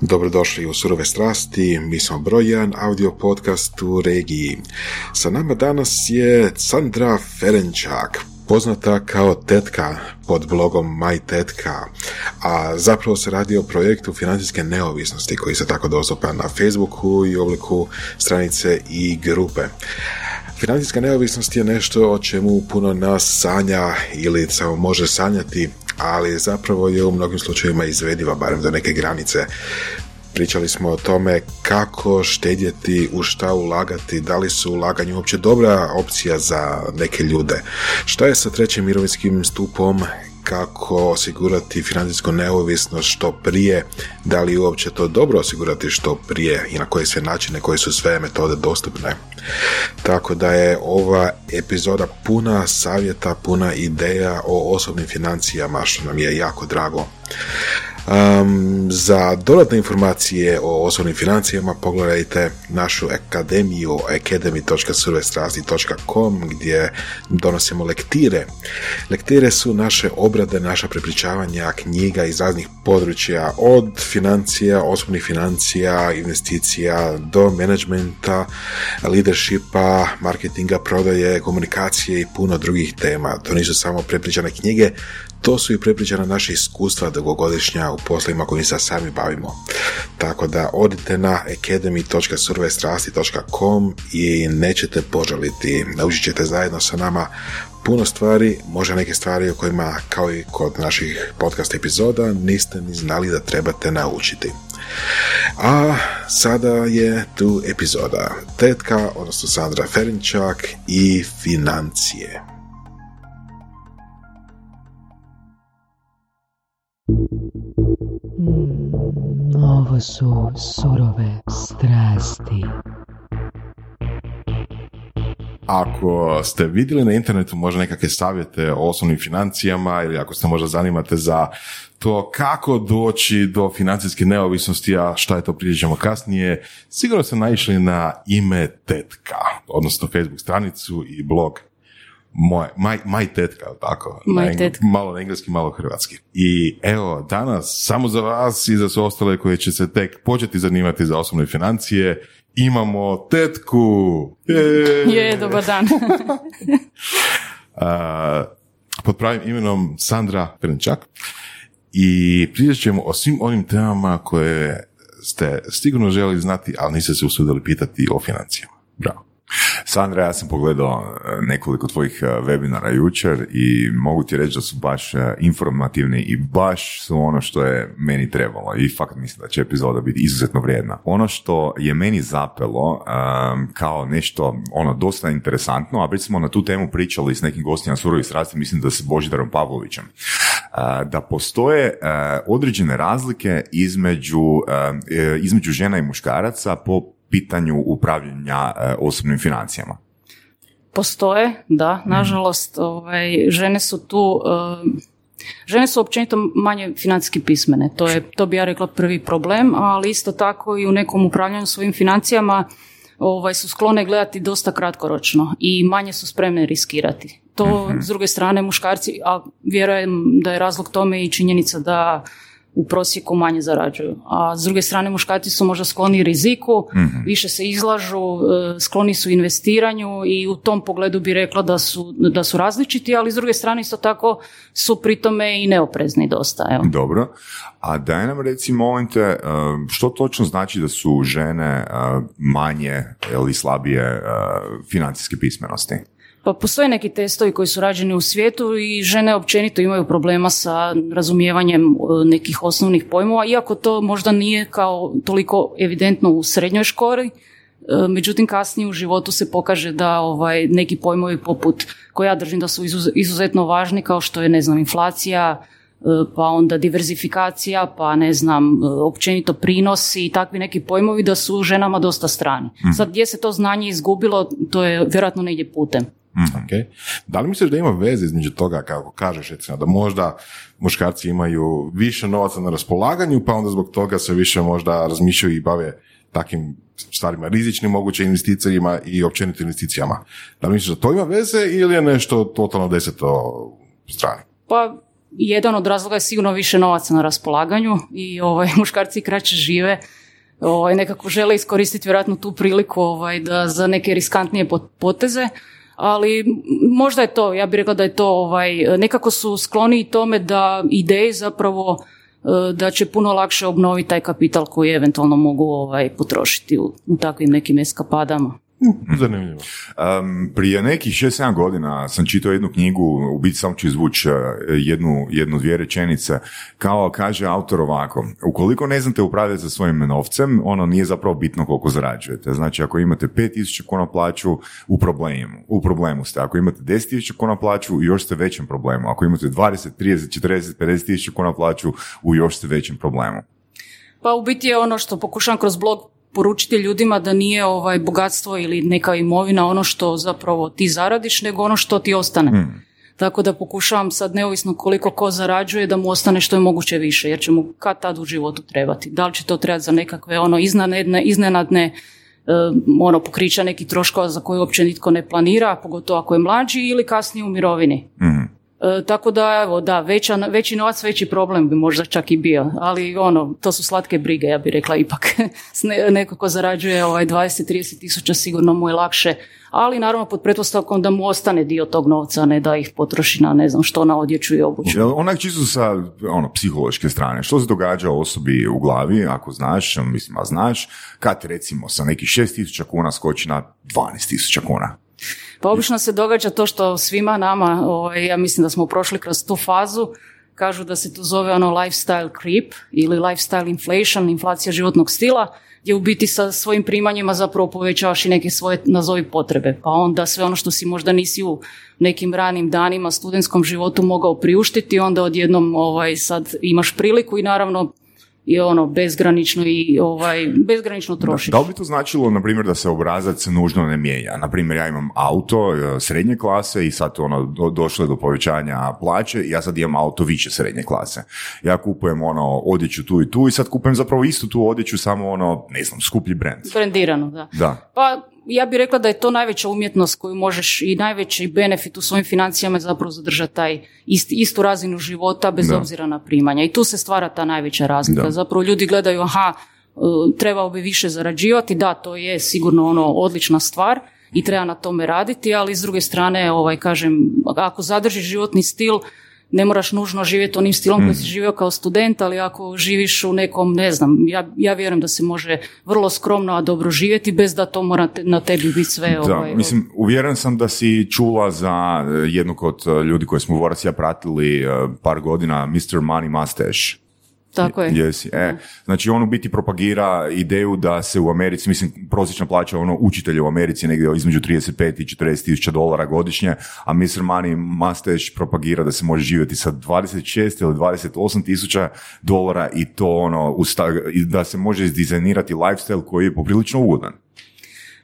Dobrodošli u Surove strasti, mi smo broj jedan audio podcast u regiji. Sa nama danas je Sandra Ferenčak, poznata kao tetka pod blogom My Tetka, a zapravo se radi o projektu financijske neovisnosti koji se tako dostupan na Facebooku i obliku stranice i grupe. Financijska neovisnost je nešto o čemu puno nas sanja ili samo može sanjati, ali zapravo je u mnogim slučajevima izvediva, barem do neke granice. Pričali smo o tome kako štedjeti, u šta ulagati, da li su ulaganje uopće dobra opcija za neke ljude. Šta je sa trećim mirovinskim stupom, kako osigurati financijsku neovisnost što prije, da li uopće to dobro osigurati što prije i na koje sve načine, koje su sve metode dostupne. Tako da je ova epizoda puna savjeta, puna ideja o osobnim financijama, što nam je jako drago. Um, za dodatne informacije o osobnim financijama pogledajte našu akademiju academy.survestrasti.com gdje donosimo lektire. Lektire su naše obrade, naša prepričavanja knjiga iz raznih područja od financija, osobnih financija, investicija do menadžmenta, leadershipa, marketinga, prodaje, komunikacije i puno drugih tema. To nisu samo prepričane knjige, to su i prepričana naše iskustva dugogodišnja u poslovima kojim se sami bavimo. Tako da odite na academy.survestrasti.com i nećete požaliti. Naučit ćete zajedno sa nama puno stvari, možda neke stvari o kojima, kao i kod naših podcast epizoda, niste ni znali da trebate naučiti. A sada je tu epizoda. Tetka, odnosno Sandra Ferinčak i financije. Ovo su surove strasti. Ako ste vidjeli na internetu možda nekakve savjete o osobnim financijama ili ako ste možda zanimate za to kako doći do financijske neovisnosti, a šta je to prijeđemo kasnije, sigurno ste naišli na ime Tetka, odnosno Facebook stranicu i blog moj, maj, maj tetka, tako? Maj tetka. Malo na engleski, malo hrvatski. I evo, danas, samo za vas i za sve ostale koji će se tek početi zanimati za osobne financije, imamo tetku! Je, je dobar dan. pod pravim imenom Sandra Prenčak i pričat ćemo o svim onim temama koje ste sigurno želi znati, ali niste se usudili pitati o financijama. Bravo. Sandra, ja sam pogledao e, nekoliko tvojih e, webinara jučer i mogu ti reći da su baš e, informativni i baš su ono što je meni trebalo i fakt mislim da će epizoda biti izuzetno vrijedna. Ono što je meni zapelo kao nešto ono dosta interesantno, a već smo na tu temu pričali s nekim gostima Surovi strasti, mislim da se Božidarom Pavlovićem, da postoje određene razlike između, između žena i muškaraca po pitanju upravljanja e, osobnim financijama? Postoje, da. Nažalost, ovaj, žene su tu... E, žene su općenito manje financijski pismene. To, je, to bi ja rekla prvi problem, ali isto tako i u nekom upravljanju svojim financijama ovaj, su sklone gledati dosta kratkoročno i manje su spremne riskirati. To, mhm. s druge strane, muškarci, a vjerujem da je razlog tome i činjenica da u prosjeku manje zarađuju. A s druge strane muškarci su možda skloni riziku, mhm. više se izlažu, e, skloni su investiranju i u tom pogledu bi rekla da su, da su različiti, ali s druge strane isto tako su pritome i neoprezni dosta. Evo. Dobro. A daj nam recimo momente, e, što točno znači da su žene e, manje ili slabije financijske pismenosti? Pa postoje neki testovi koji su rađeni u svijetu i žene općenito imaju problema sa razumijevanjem e, nekih osnovnih pojmova, iako to možda nije kao toliko evidentno u srednjoj školi, e, međutim kasnije u životu se pokaže da ovaj neki pojmovi poput koje ja držim da su izuzetno važni kao što je ne znam inflacija, e, pa onda diverzifikacija, pa ne znam, općenito prinosi i takvi neki pojmovi da su ženama dosta strani. Mhm. Sad gdje se to znanje izgubilo, to je vjerojatno negdje putem. Mm. Okay. Da li misliš da ima veze između toga, kako kažeš, recimo, da možda muškarci imaju više novaca na raspolaganju, pa onda zbog toga se više možda razmišljaju i bave takim stvarima, rizičnim moguće investicijama i općenito investicijama. Da li misliš da to ima veze ili je nešto totalno deseto strani? Pa jedan od razloga je sigurno više novaca na raspolaganju i ovaj, muškarci kraće žive, ovaj, nekako žele iskoristiti vjerojatno tu priliku ovaj, da za neke riskantnije poteze, ali možda je to, ja bih rekla da je to, ovaj, nekako su skloni tome da ideje zapravo e, da će puno lakše obnoviti taj kapital koji eventualno mogu ovaj, potrošiti u, u takvim nekim eskapadama. Zanimljivo. Um, prije nekih 6-7 godina sam čitao jednu knjigu, u biti samo ću izvući uh, jednu, jednu, dvije rečenice, kao kaže autor ovako, ukoliko ne znate upravljati sa svojim novcem, ono nije zapravo bitno koliko zarađujete. Znači, ako imate 5000 kuna plaću, u problemu, u problemu ste. Ako imate 10.000 kuna plaću, još ste većem problemu. Ako imate 20, 30, 40, 50.000 kuna plaću, u još ste većem problemu. Pa u biti je ono što pokušam kroz blog poručiti ljudima da nije ovaj bogatstvo ili neka imovina ono što zapravo ti zaradiš, nego ono što ti ostane. Hmm. Tako da pokušavam sad neovisno koliko ko zarađuje da mu ostane što je moguće više, jer će mu kad tad u životu trebati. Da li će to trebati za nekakve ono iznenadne, iznenadne e, ono pokrića nekih troškova za koje uopće nitko ne planira, pogotovo ako je mlađi ili kasnije u mirovini. Hmm. E, tako da, evo, da, veća, veći novac, veći problem bi možda čak i bio, ali ono, to su slatke brige, ja bih rekla ipak. Neko ko zarađuje ovaj 20-30 tisuća sigurno mu je lakše, ali naravno pod pretpostavkom da mu ostane dio tog novca, ne da ih potroši na ne znam što, na odjeću i obuću. Onak čisto sa ono, psihološke strane, što se događa osobi u glavi, ako znaš, mislim, a znaš, kad recimo sa nekih 6 tisuća kuna skoči na 12 tisuća kuna? Pa obično se događa to što svima nama, ovaj, ja mislim da smo prošli kroz tu fazu, kažu da se to zove ono lifestyle creep ili lifestyle inflation, inflacija životnog stila, gdje u biti sa svojim primanjima zapravo povećavaš i neke svoje nazovi potrebe. Pa onda sve ono što si možda nisi u nekim ranim danima studentskom životu mogao priuštiti, onda odjednom ovaj, sad imaš priliku i naravno je ono bezgranično i ovaj, bezgranično troši. Da, li bi to značilo, na primjer, da se obrazac nužno ne mijenja? Na primjer, ja imam auto e, srednje klase i sad ono, do, došlo je do povećanja plaće i ja sad imam auto više srednje klase. Ja kupujem ono odjeću tu i tu i sad kupujem zapravo istu tu odjeću, samo ono, ne znam, skuplji brand. Brandirano, da. Da. Pa ja bih rekla da je to najveća umjetnost koju možeš i najveći benefit u svojim financijama je zapravo zadržati taj istu razinu života bez obzira na primanja. I tu se stvara ta najveća razlika. Zapravo ljudi gledaju, aha, e, trebao bi više zarađivati, da, to je sigurno ono odlična stvar i treba na tome raditi, ali s druge strane, ovaj, kažem, ako zadržiš životni stil, ne moraš nužno živjeti onim stilom koji si mm. živio kao student, ali ako živiš u nekom, ne znam, ja, ja vjerujem da se može vrlo skromno, a dobro živjeti bez da to mora na tebi biti sve. Da, ovaj, mislim, uvjeren sam da si čula za eh, jednog od eh, ljudi koje smo u ja pratili eh, par godina, Mr. Money Mustache. Tako je. Jesi. E, znači on u biti propagira ideju da se u Americi, mislim, prosječna plaća ono učitelja u Americi negdje između 35 i 40 tisuća dolara godišnje, a Mr. Money Mustache propagira da se može živjeti sa 26 ili 28 tisuća dolara i to ono, da se može izdizajnirati lifestyle koji je poprilično ugodan.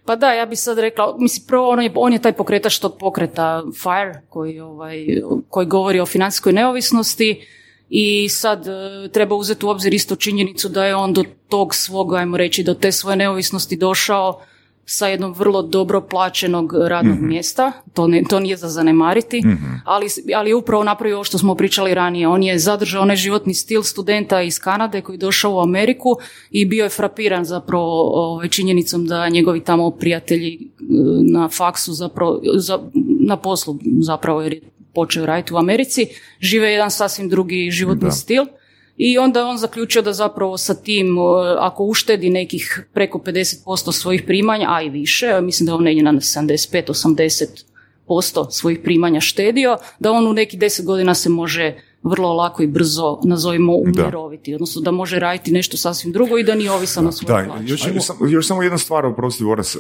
Pa da, ja bih sad rekla, mislim, prvo on je, on je taj pokretač tog pokreta FIRE, koji, ovaj, koji govori o financijskoj neovisnosti, i sad e, treba uzeti u obzir isto činjenicu da je on do tog svog, ajmo reći, do te svoje neovisnosti došao sa jednog vrlo dobro plaćenog radnog mhm. mjesta, to, ne, to nije za zanemariti, mhm. ali, ali je upravo napravio ovo što smo pričali ranije. On je zadržao onaj životni stil studenta iz Kanade koji je došao u Ameriku i bio je frapiran zapravo ovaj, činjenicom da njegovi tamo prijatelji e, na faksu zapravo, za, na poslu zapravo jer je počeo raditi u Americi, žive jedan sasvim drugi životni stil. I onda je on zaključio da zapravo sa tim, ako uštedi nekih preko 50% svojih primanja, a i više, mislim da on negdje na 75-80% svojih primanja štedio, da on u nekih 10 godina se može vrlo lako i brzo, nazovimo, umiroviti. Odnosno da može raditi nešto sasvim drugo i da nije ovisan o svojoj da, još, još, samo jedna stvar, oprosti Voras.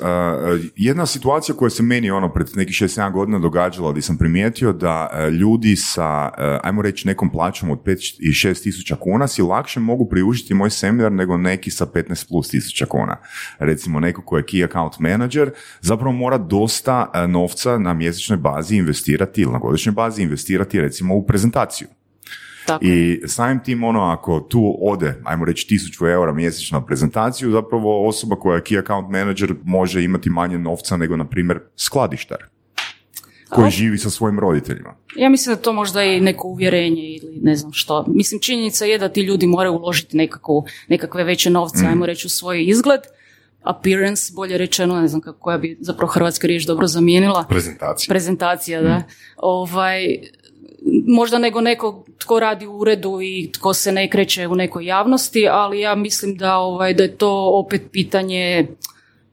jedna situacija koja se meni ono pred nekih 6-7 godina događala gdje sam primijetio da ljudi sa, ajmo reći, nekom plaćom od 5 i 6 tisuća kuna si lakše mogu priužiti moj seminar nego neki sa 15 plus tisuća kuna. Recimo neko ko je key account manager zapravo mora dosta novca na mjesečnoj bazi investirati ili na godišnjoj bazi investirati recimo u prezentaciju. Tako. I samim tim ono, ako tu ode, ajmo reći, tisuću eura mjesečno na prezentaciju, zapravo osoba koja je key account manager može imati manje novca nego, na primjer, skladištar. koji živi sa svojim roditeljima. Ja mislim da to možda i neko uvjerenje ili ne znam što. Mislim, činjenica je da ti ljudi moraju uložiti nekakvu, nekakve veće novce, ajmo reći, u svoj izgled, appearance, bolje rečeno, ne znam kako koja bi zapravo hrvatska riječ dobro zamijenila. Prezentacija. Prezentacija, da. Ovaj, možda nego neko tko radi u uredu i tko se ne kreće u nekoj javnosti, ali ja mislim da, ovaj, da je to opet pitanje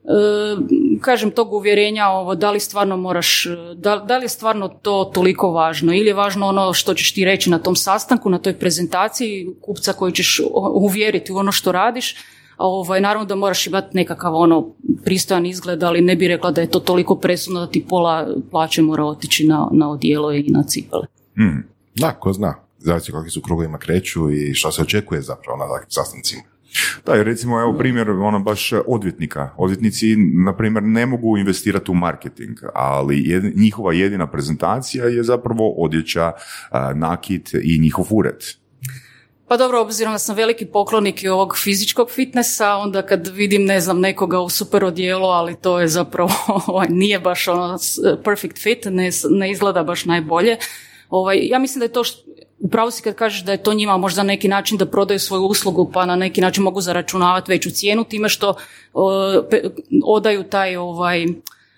E, kažem tog uvjerenja ovo da li stvarno moraš da, da li je stvarno to toliko važno ili je važno ono što ćeš ti reći na tom sastanku na toj prezentaciji kupca koji ćeš uvjeriti u ono što radiš a ovaj, naravno da moraš imati nekakav ono pristojan izgled, ali ne bi rekla da je to toliko presudno da ti pola plaće mora otići na, na odijelo i na cipele. Mm. Da, ko zna. Zavisi kakvi su krugovima kreću i što se očekuje zapravo na takvim sastancima. Da, jer recimo evo primjer ono baš odvjetnika. Odvjetnici, na primjer, ne mogu investirati u marketing, ali njihova jedina prezentacija je zapravo odjeća, nakit i njihov ured. Pa dobro, obzirom da sam veliki poklonik i ovog fizičkog fitnessa, onda kad vidim, ne znam, nekoga u super odijelu, ali to je zapravo, ovaj, nije baš ono perfect fit, ne, ne izgleda baš najbolje. Ovaj, ja mislim da je to što, upravo si kad kažeš da je to njima možda neki način da prodaju svoju uslugu pa na neki način mogu zaračunavati veću cijenu time što odaju taj ovaj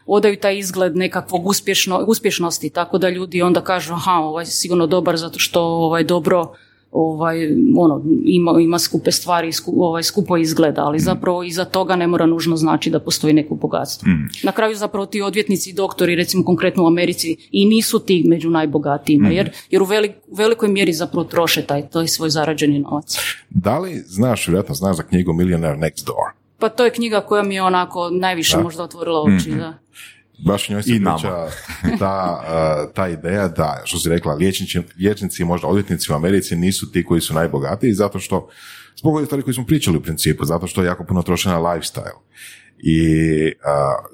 odaju taj izgled nekakvog uspješno, uspješnosti tako da ljudi onda kažu aha ovaj sigurno dobar zato što ovaj dobro ovaj, ono, ima, ima skupe stvari, ovaj, skupo izgleda, ali mm. zapravo iza toga ne mora nužno znači da postoji neko bogatstvo. Mm. Na kraju zapravo ti odvjetnici i doktori, recimo konkretno u Americi, i nisu ti među najbogatijima, mm. jer, jer u velikoj mjeri zapravo troše taj, taj svoj zarađeni novac. Da li znaš, vjerojatno znaš za knjigu Millionaire Next Door? Pa to je knjiga koja mi je onako najviše možda otvorila oči, mm da baš njoj se priča ta, ta ideja da, što si rekla, liječnici, liječnici možda odvjetnici u Americi nisu ti koji su najbogatiji zato što, zbog ovih stvari koji smo pričali u principu, zato što je jako puno troše na lifestyle. I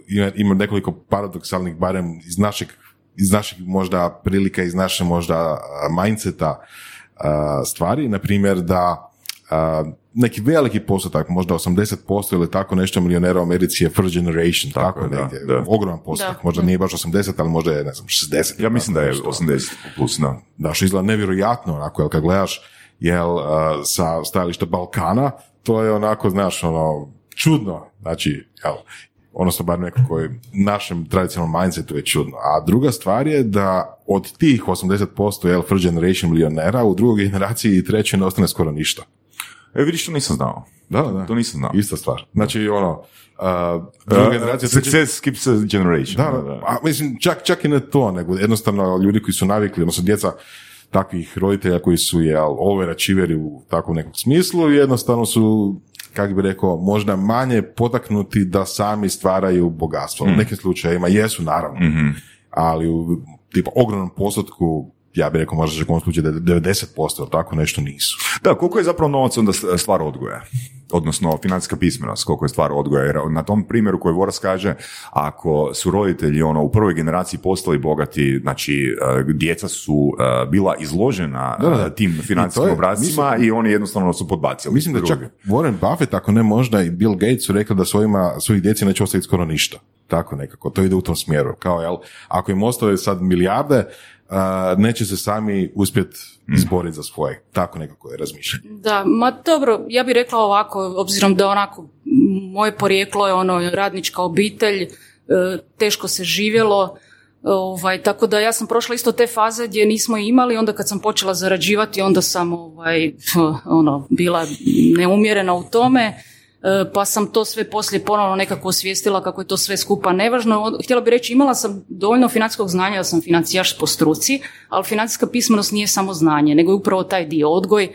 ima, ima nekoliko paradoksalnih, barem iz našeg, iz našeg možda prilika, iz naše možda mindseta stvari, na primjer da neki veliki postotak, možda 80% ili tako nešto milionera u Americi je first generation, tako, tako negdje, da, ogroman postotak, možda nije baš 80, ali možda je, ne znam, 60. Ja mislim da je 80 plus, da. Da, što izgleda nevjerojatno, onako, jel kad gledaš, jel, sa stajališta Balkana, to je onako, znaš, ono, čudno, znači, jel, odnosno bar nekako našem tradicionalnom mindsetu je čudno. A druga stvar je da od tih 80% jel, first generation milionera u drugoj generaciji i trećoj ne ostane skoro ništa. E, vidiš, to nisam znao. Da, da. To nisam znao. Ista stvar. Znači, ono, uh, druga generacija... Success keeps a generation. Da, da, A, mislim, čak, čak i ne to, nego jednostavno ljudi koji su navikli, odnosno djeca takvih roditelja koji su je overačiveri u takvom nekom smislu, jednostavno su kako bi rekao, možda manje potaknuti da sami stvaraju bogatstvo. Mm. U nekim slučajevima jesu, naravno, mm ali u tipa ogromnom postotku ja bih rekao možda u slučaju da 90%, ali tako nešto nisu. Da, koliko je zapravo novac onda stvar odgoja? Odnosno, financijska pismenost, koliko je stvar odgoja. Jer na tom primjeru koji Voras kaže, ako su roditelji ono, u prvoj generaciji postali bogati, znači e, djeca su e, bila izložena da, tim financijskim obracima i oni jednostavno su podbacili. Mislim da čak Warren Buffett, ako ne možda i Bill Gates su rekli da svojima, svojih djeci neće ostaviti skoro ništa. Tako nekako, to ide u tom smjeru. Kao, jel, ako im ostave sad milijarde, neće se sami uspjeti mm. izboriti za svoje. Tako nekako je razmišljanje. Da, ma dobro, ja bih rekla ovako, obzirom da onako moje porijeklo je ono radnička obitelj, e, teško se živjelo, Ovaj, tako da ja sam prošla isto te faze gdje nismo imali, onda kad sam počela zarađivati, onda sam ovaj, ono, bila neumjerena u tome pa sam to sve poslije ponovno nekako osvijestila kako je to sve skupa nevažno. Htjela bih reći, imala sam dovoljno financijskog znanja da sam financijaš po struci, ali financijska pismenost nije samo znanje, nego je upravo taj dio odgoj, e,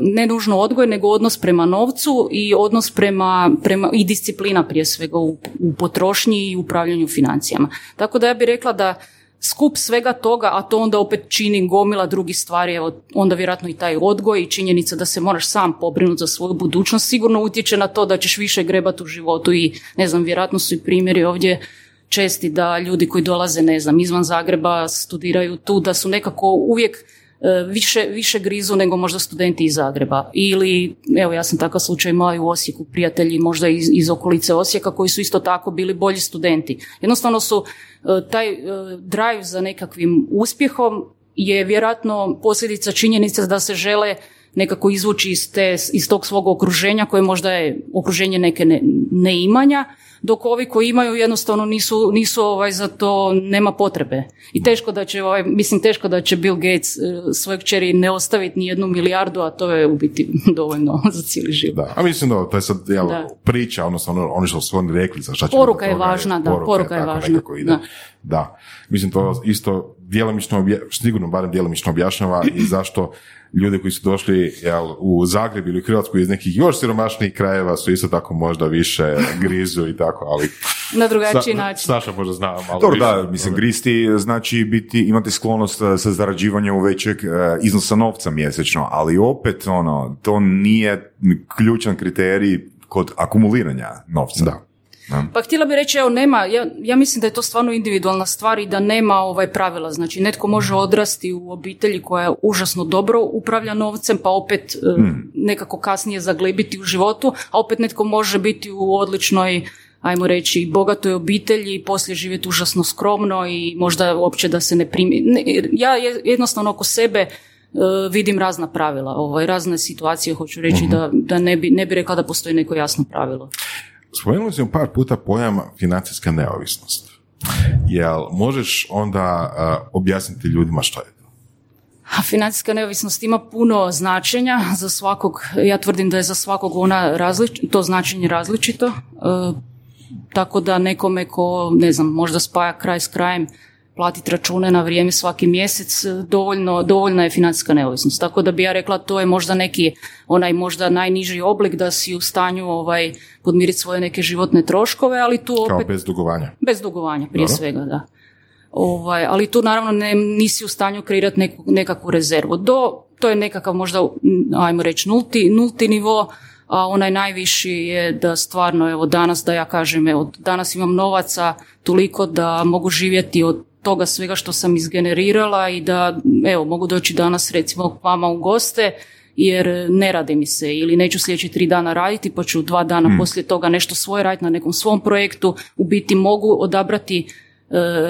ne nužno odgoj, nego odnos prema novcu i odnos prema, prema i disciplina prije svega u, u potrošnji i upravljanju financijama. Tako da ja bih rekla da skup svega toga, a to onda opet čini gomila drugih stvari, evo, onda vjerojatno i taj odgoj i činjenica da se moraš sam pobrinuti za svoju budućnost sigurno utječe na to da ćeš više grebati u životu i ne znam, vjerojatno su i primjeri ovdje česti da ljudi koji dolaze, ne znam, izvan Zagreba studiraju tu, da su nekako uvijek više, više grizu nego možda studenti iz Zagreba. Ili, evo ja sam takav slučaj imala i u Osijeku, prijatelji možda iz, iz okolice Osijeka koji su isto tako bili bolji studenti. Jednostavno su e, taj e, drive za nekakvim uspjehom je vjerojatno posljedica činjenice da se žele nekako izvući iz, te, iz tog svog okruženja koje možda je okruženje neke ne, neimanja, dok ovi koji imaju jednostavno nisu, nisu ovaj, za to, nema potrebe. I teško da će, ovaj, mislim teško da će Bill Gates eh, svojeg čeri ne ostaviti ni jednu milijardu, a to je u biti dovoljno za cijeli život. Da, a mislim da to je sad jel, priča, odnosno ono, oni što su oni rekli za šta će Poruka je važna, da, poruka, je važna. Ide. Da. da. Mislim to isto djelomično, obja, sigurno barem djelomično objašnjava i zašto ljudi koji su došli jel, u Zagreb ili u Hrvatsku iz nekih još siromašnijih krajeva su isto tako možda više grizu i tako, ali... Na drugačiji način. Saša možda zna malo Dobro, da, mislim, gristi znači biti, imati sklonost eh, sa zarađivanjem većeg eh, iznosa novca mjesečno, ali opet, ono, to nije ključan kriterij kod akumuliranja novca. Da. Pa htjela bih reći, evo nema, ja, ja mislim da je to stvarno individualna stvar i da nema ovaj pravila. Znači, netko može odrasti u obitelji koja užasno dobro upravlja novcem, pa opet hmm. nekako kasnije zaglibiti u životu, a opet netko može biti u odličnoj ajmo reći, bogatoj obitelji i poslije živjeti užasno skromno i možda uopće da se ne primi. ja jednostavno oko sebe e, vidim razna pravila, ovaj, razne situacije, hoću reći mhm. da, da ne, bi, ne bi rekla da postoji neko jasno pravilo. Spomenuli smo par puta pojam financijska neovisnost. Jel možeš onda objasniti ljudima što je to? Financijska neovisnost ima puno značenja za svakog, ja tvrdim da je za svakog ona različ, to značenje različito, tako da nekome ko, ne znam, možda spaja kraj s krajem, platiti račune na vrijeme svaki mjesec, dovoljno, dovoljna je financijska neovisnost. Tako da bi ja rekla to je možda neki onaj možda najniži oblik da si u stanju ovaj podmiriti svoje neke životne troškove, ali tu opet... Kao bez dugovanja. Bez dugovanja, prije svega, da. Ovaj, ali tu naravno ne, nisi u stanju kreirati neku, nekakvu rezervu. Do, to je nekakav možda, ajmo reći, nulti, nulti nivo, a onaj najviši je da stvarno, evo danas da ja kažem, evo danas imam novaca toliko da mogu živjeti od toga svega što sam izgenerirala i da evo mogu doći danas recimo k vama u goste jer ne radi mi se ili neću sljedeći tri dana raditi pa ću dva dana hmm. poslije toga nešto svoje raditi na nekom svom projektu u biti mogu odabrati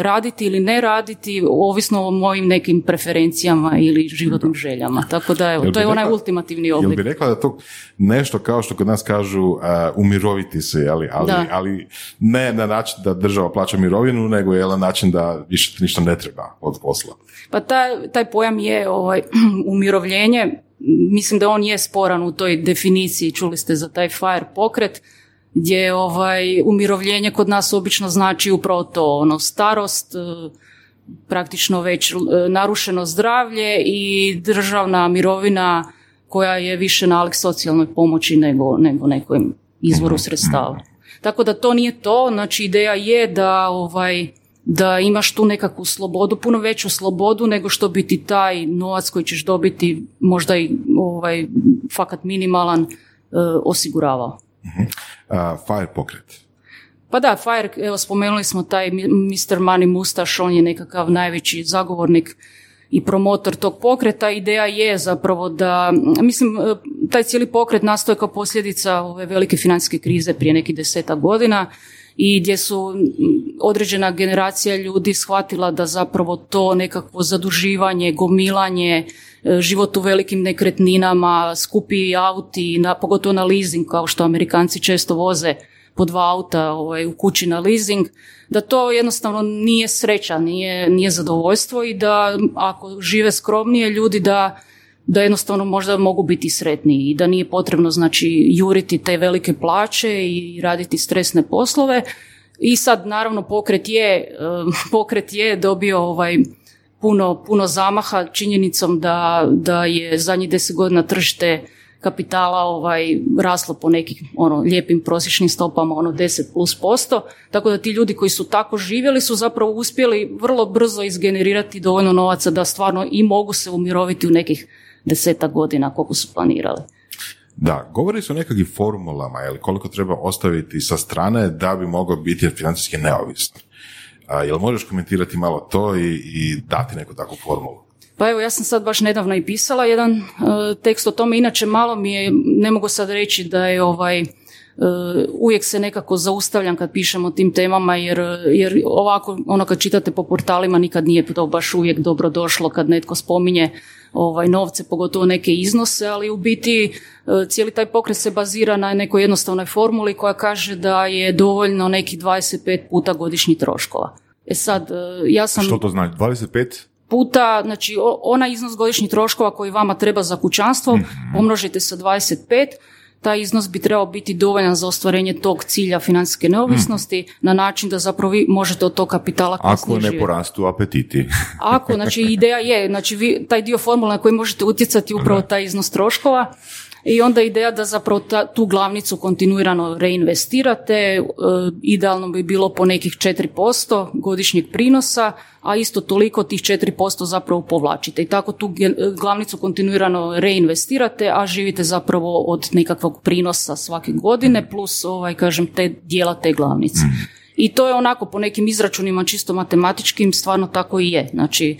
raditi ili ne raditi, ovisno o mojim nekim preferencijama ili životnim željama. Tako da, evo, to je onaj ultimativni oblik. Jel bi rekla da to nešto kao što kod nas kažu uh, umiroviti se, ali, ali, ali ne na način da država plaća mirovinu, nego je na način da više ništa ne treba od posla. Pa taj, taj pojam je ovaj, umirovljenje, mislim da on je sporan u toj definiciji, čuli ste za taj FIRE pokret, gdje ovaj umirovljenje kod nas obično znači upravo to, ono starost, e, praktično već e, narušeno zdravlje i državna mirovina koja je više nalik socijalnoj pomoći nego, nego nekom izvoru sredstava. Tako da to nije to, znači ideja je da ovaj da imaš tu nekakvu slobodu, puno veću slobodu nego što bi ti taj novac koji ćeš dobiti možda i ovaj fakat minimalan e, osiguravao. Uh, Fire pokret. Pa da, Fire, evo spomenuli smo taj Mr. Money Mustaš, on je nekakav najveći zagovornik i promotor tog pokreta. Ideja je zapravo da, mislim, e, taj cijeli pokret nastoje kao posljedica ove velike financijske krize prije nekih deseta godina i gdje su određena generacija ljudi shvatila da zapravo to nekakvo zaduživanje, gomilanje, život u velikim nekretninama, skupi auti, na, pogotovo na leasing kao što Amerikanci često voze po dva auta ovaj, u kući na leasing, da to jednostavno nije sreća, nije, nije zadovoljstvo i da ako žive skromnije ljudi da da jednostavno možda mogu biti sretniji i da nije potrebno znači juriti te velike plaće i raditi stresne poslove. I sad naravno pokret je, eh, pokret je dobio ovaj puno, puno zamaha činjenicom da, da je zadnjih deset godina tržište kapitala ovaj raslo po nekim ono lijepim prosječnim stopama ono 10 plus posto, tako da ti ljudi koji su tako živjeli su zapravo uspjeli vrlo brzo izgenerirati dovoljno novaca da stvarno i mogu se umiroviti u nekih deseta godina koliko su planirali. Da, govori se o nekakvim formulama, ili koliko treba ostaviti sa strane da bi mogao biti financijski neovisno. A, jel možeš komentirati malo to i, i dati neku takvu formulu? Pa evo, ja sam sad baš nedavno i pisala jedan e, tekst o tome, inače malo mi je, ne mogu sad reći da je ovaj, uvijek se nekako zaustavljam kad pišem o tim temama, jer, jer ovako, ono kad čitate po portalima, nikad nije to baš uvijek dobro došlo kad netko spominje ovaj, novce, pogotovo neke iznose, ali u biti e, cijeli taj pokret se bazira na nekoj jednostavnoj formuli koja kaže da je dovoljno nekih 25 puta godišnjih troškova. E sad, ja sam... Što to znači? 25? puta, znači onaj iznos godišnjih troškova koji vama treba za kućanstvo, mm pomnožite sa 25, taj iznos bi trebao biti dovoljan za ostvarenje tog cilja financijske neovisnosti mhm. na način da zapravo vi možete od tog kapitala Ako ne porastu apetiti. Ako, znači ideja je, znači vi, taj dio formula na koji možete utjecati upravo taj iznos troškova, i onda ideja da zapravo tu glavnicu kontinuirano reinvestirate, e, idealno bi bilo po nekih 4% godišnjeg prinosa, a isto toliko tih 4% zapravo povlačite. I tako tu glavnicu kontinuirano reinvestirate, a živite zapravo od nekakvog prinosa svake godine plus ovaj, kažem, te dijela te glavnice. Mhm. I to je onako po nekim izračunima čisto matematičkim stvarno tako i je. Znači,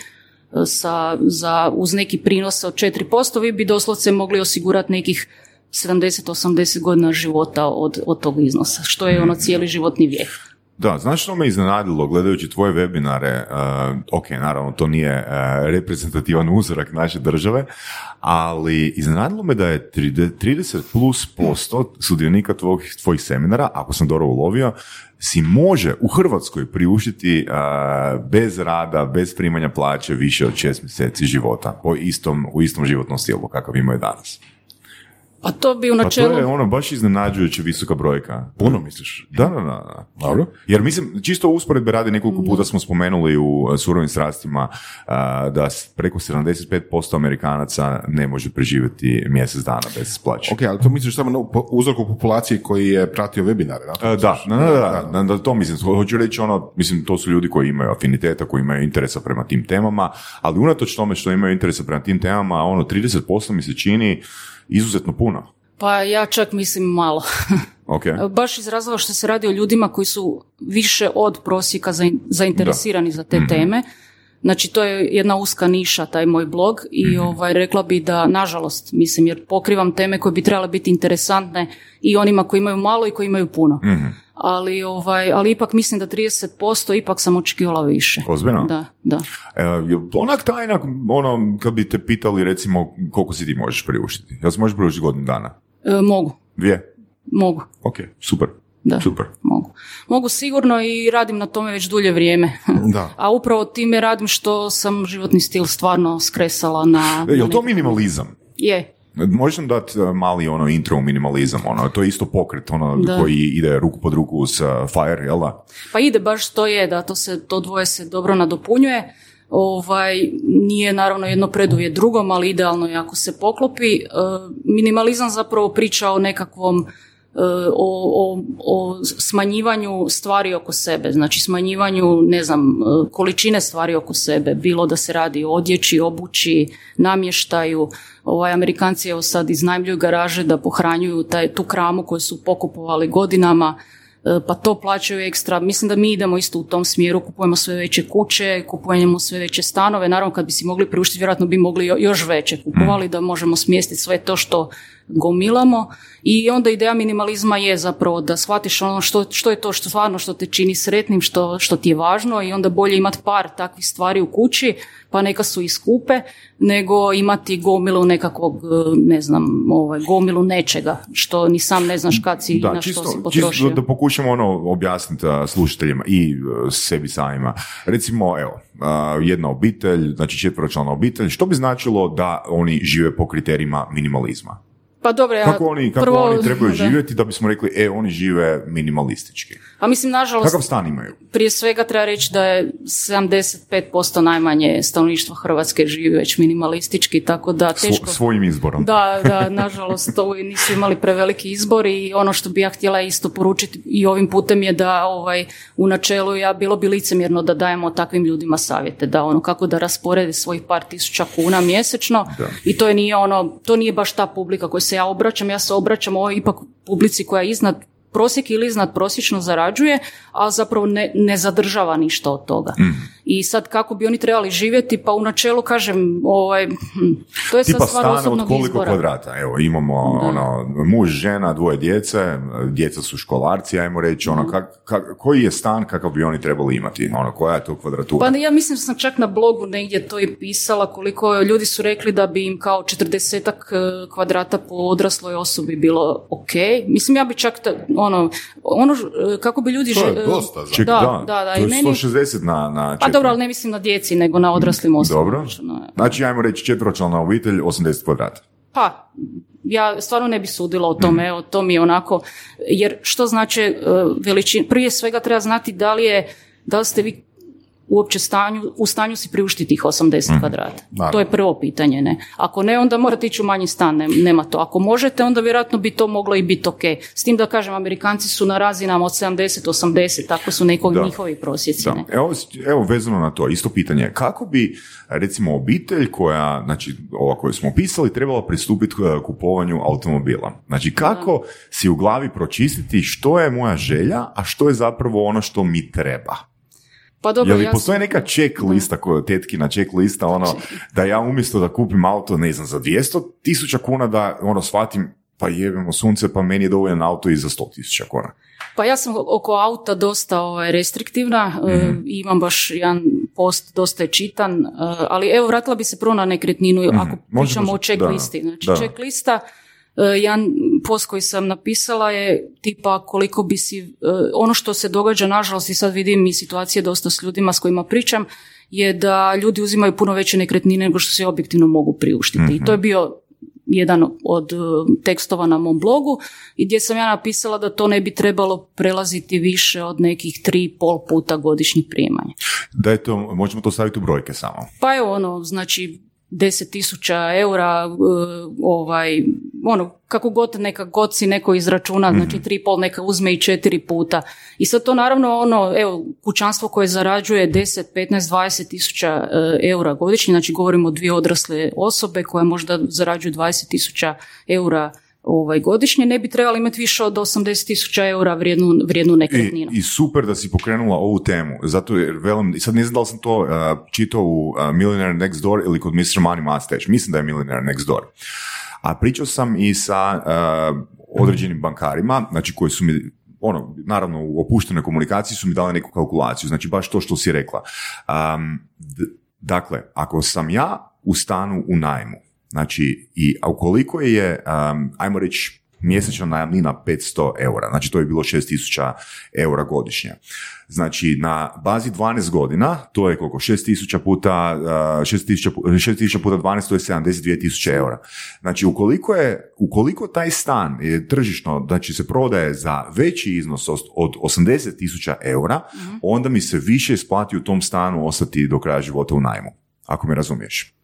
sa, za, uz neki prinos od 4%, vi bi doslovce mogli osigurati nekih 70-80 godina života od, od tog iznosa, što je ono cijeli životni vijek. Da, znaš što me iznenadilo gledajući tvoje webinare, uh, ok, naravno to nije uh, reprezentativan uzorak naše države, ali iznenadilo me da je 30 plus posto sudionika tvojih, tvojih seminara, ako sam dobro ulovio, si može u Hrvatskoj priuštiti bez rada, bez primanja plaće više od šest mjeseci života po istom, u istom životnom stilu kakav imaju danas. Pa to bi u načelu... Pa to je ono baš iznenađujuće visoka brojka. Puno misliš? Da, da, da. Dobro. Jer mislim, čisto usporedbe radi nekoliko puta smo spomenuli u uh, surovim strastima uh, da preko 75% Amerikanaca ne može preživjeti mjesec dana bez plaće. Ok, ali to misliš samo na uzorku populacije koji je pratio webinare? Da, uh, da, da, da, da, to mislim. Hoću reći ono, mislim, to su ljudi koji imaju afiniteta, koji imaju interesa prema tim temama, ali unatoč tome što imaju interesa prema tim temama, ono, 30% mi se čini izuzetno puno. Pa ja čak mislim malo. Okay. Baš iz razloga što se radi o ljudima koji su više od prosjeka zainteresirani za te mhm. teme. Znači to je jedna uska niša taj moj blog i mhm. ovaj rekla bi da nažalost mislim jer pokrivam teme koje bi trebale biti interesantne i onima koji imaju malo i koji imaju puno. Mhm. Ali ovaj ali ipak mislim da 30% ipak sam očekivala više. Ozbiljno? Da, da. E, onak tajna ono kad bi te pitali recimo koliko si ti možeš priuštiti? Jel se možeš priuštiti godinu dana? E, mogu. Dvije? Mogu. Ok, super. Da, Super. mogu. Mogu sigurno i radim na tome već dulje vrijeme. Da. A upravo time radim što sam životni stil stvarno skresala na... E, je li to minimalizam? Je. Možeš nam dati e, mali ono intro u minimalizam, ono, to je isto pokret ono, koji ide ruku pod ruku s uh, FIRE, jel da? Pa ide baš to je, da to, se, to dvoje se dobro nadopunjuje. Ovaj, nije naravno jedno preduvjet drugom, ali idealno je ako se poklopi. minimalizam zapravo priča o nekakvom o, o, o smanjivanju stvari oko sebe, znači smanjivanju, ne znam, količine stvari oko sebe, bilo da se radi o odjeći, obući, namještaju. Ovaj, Amerikanci evo sad iznajmljuju garaže da pohranjuju taj, tu kramu koju su pokupovali godinama, E, pa to plaćaju ekstra. Mislim da mi idemo isto u tom smjeru, kupujemo sve veće kuće, kupujemo sve veće stanove. Naravno kad bi si mogli priuštiti, vjerojatno bi mogli još veće kupovali da možemo smjestiti sve to što gomilamo. I onda ideja minimalizma je zapravo da shvatiš ono što, što je to što stvarno što te čini sretnim, što, što ti je važno i onda bolje imati par takvih stvari u kući, pa neka su i skupe, nego imati gomilu nekakvog, e, ne znam, ovaj, gomilu nečega, što ni sam ne znaš kad si, da, na što si potrošio. Čisto da pokušamo ono objasniti slušateljima i e, sebi samima. Recimo, evo, jedna obitelj, znači četveročlana obitelj, što bi značilo da oni žive po kriterijima minimalizma? Pa dobro, ja kako oni, kako oni trebaju živjeti da bismo rekli, e, oni žive minimalistički? A mislim, nažalost... Kakav stan imaju? Prije svega treba reći da je 75% najmanje stanovništva Hrvatske živi već minimalistički, tako da teško... svojim izborom. Da, da, nažalost, to nisu imali preveliki izbor i ono što bi ja htjela isto poručiti i ovim putem je da ovaj, u načelu ja bilo bi licemjerno da dajemo takvim ljudima savjete, da ono kako da rasporede svojih par tisuća kuna mjesečno i to je nije ono, to nije baš ta publika koja se ja obraćam, ja se obraćam ovoj ipak publici koja je iznad prosjek ili iznad prosječno zarađuje, a zapravo ne, ne zadržava ništa od toga. Mm. I sad kako bi oni trebali živjeti, pa u načelu kažem, ovaj, hm, to je sad Tipa stvar stana od osobnog koliko izbora. kvadrata? Evo, imamo ono, muž, žena, dvoje djece, djeca su školarci, ajmo reći, Mhm. ono, kak- kak- koji je stan kakav bi oni trebali imati? Ono, koja je to kvadratura? Pa ja mislim da sam čak na blogu negdje to i pisala koliko ljudi su rekli da bi im kao 40 kvadrata po odrasloj osobi bilo ok. Mislim ja bi čak ta- ono, ono eh, kako bi ljudi... To je dosta Ček, da, da, da, to je meni- 160 na, na Pa. Dobro, ali ne mislim na djeci, nego na odraslim osobama. Dobro. Znači, ajmo reći četveročlana obitelj, 80 kvadrata. Pa, ja stvarno ne bi sudila o tome, evo, to mi je onako, jer što znači veličina, prije svega treba znati da li je, da li ste vi uopće stanju, u stanju si priuštiti tih 80 kvadrata. Naravno. To je prvo pitanje, ne. Ako ne, onda morate ići u manji stan, ne- nema to. Ako možete, onda vjerojatno bi to moglo i biti ok. S tim da kažem, Amerikanci su na razinama od 70-80, tako su nekog Da. njihovi prosjeci, Da. ne. Evo, evo vezano na to, isto pitanje. Kako bi, recimo, obitelj koja, znači, ova koju smo opisali, trebala pristupiti eh, kupovanju automobila? Znači, kako si u glavi pročistiti što je moja želja, a što je zapravo ono što mi treba? Pa dobro, Je li ja postoji sam- neka check lista, koja tetkina check lista, ono, da ja umjesto da kupim auto, ne znam, za 200 tisuća kuna, da ono, shvatim, pa jebemo sunce, pa meni je dovoljan auto i za 100 tisuća kuna. Pa ja sam oko auta dosta ovaj, restriktivna, e, Mhm. imam baš jedan post, dosta je čitan, e, ali evo vratila bi se prvo na nekretninu, ako Mhm. Može, pričamo o check listi. Znači da. check lista, e, jedan post koji sam napisala je tipa koliko bi si, e, ono što se događa nažalost i sad vidim i situacije dosta s ljudima s kojima pričam, je da ljudi uzimaju puno veće nekretnine nego što se objektivno mogu priuštiti. I to je bio jedan od e, tekstova na mom blogu i gdje sam ja napisala da to ne bi trebalo prelaziti više od nekih tri pol puta godišnjih primanja. Da je to, možemo to staviti u brojke samo. Pa evo ono, znači 10 tisuća eura, e, ovaj, ono, kako god neka god si neko izračuna, znači tri pol neka uzme i četiri puta. I sad to naravno ono, evo, kućanstvo koje zarađuje 10, 15, 20 tisuća e, eura godišnje, znači govorimo o dvije odrasle osobe koje možda zarađuju 20 tisuća eura ovaj, godišnje, ne bi trebali imati više od 80 tisuća eura vrijednu, vrijednu I, nekretninu. I super da si pokrenula ovu temu, zato jer velim, sad ne znam da li sam to uh, čitao u uh, Millionaire Next Door ili kod Mr. Money Mustache, mislim da je Millionaire Next Door. A pričao sam i sa uh, određenim bankarima, znači koji su mi ono, naravno u opuštenoj komunikaciji su mi dali neku kalkulaciju, znači baš to što si rekla. Um, dakle, ako sam ja u stanu u najmu, znači i ukoliko je, um, ajmo reći, mjesečna najamnina 500 eura, znači to je bilo 6000 eura godišnje. Znači na bazi 12 godina, to je koliko, 6000 puta, uh, 6000, pu- 6000 puta 12, to je 72.000 eura. Znači ukoliko je, ukoliko taj stan je tržišno, znači se prodaje za veći iznos od od 80.000 eura, onda mi se više isplati u tom stanu ostati do kraja života u najmu, ako me razumiješ.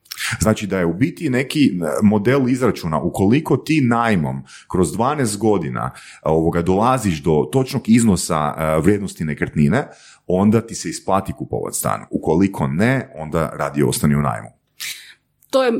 Znači da je u biti neki e, model izračuna ukoliko ti najmom kroz 12 godina e, ovoga dolaziš do točnog iznosa e, vrijednosti nekretnine, onda ti se isplati kupovati stan. Ukoliko ne, onda radije ostani u najmu. to je,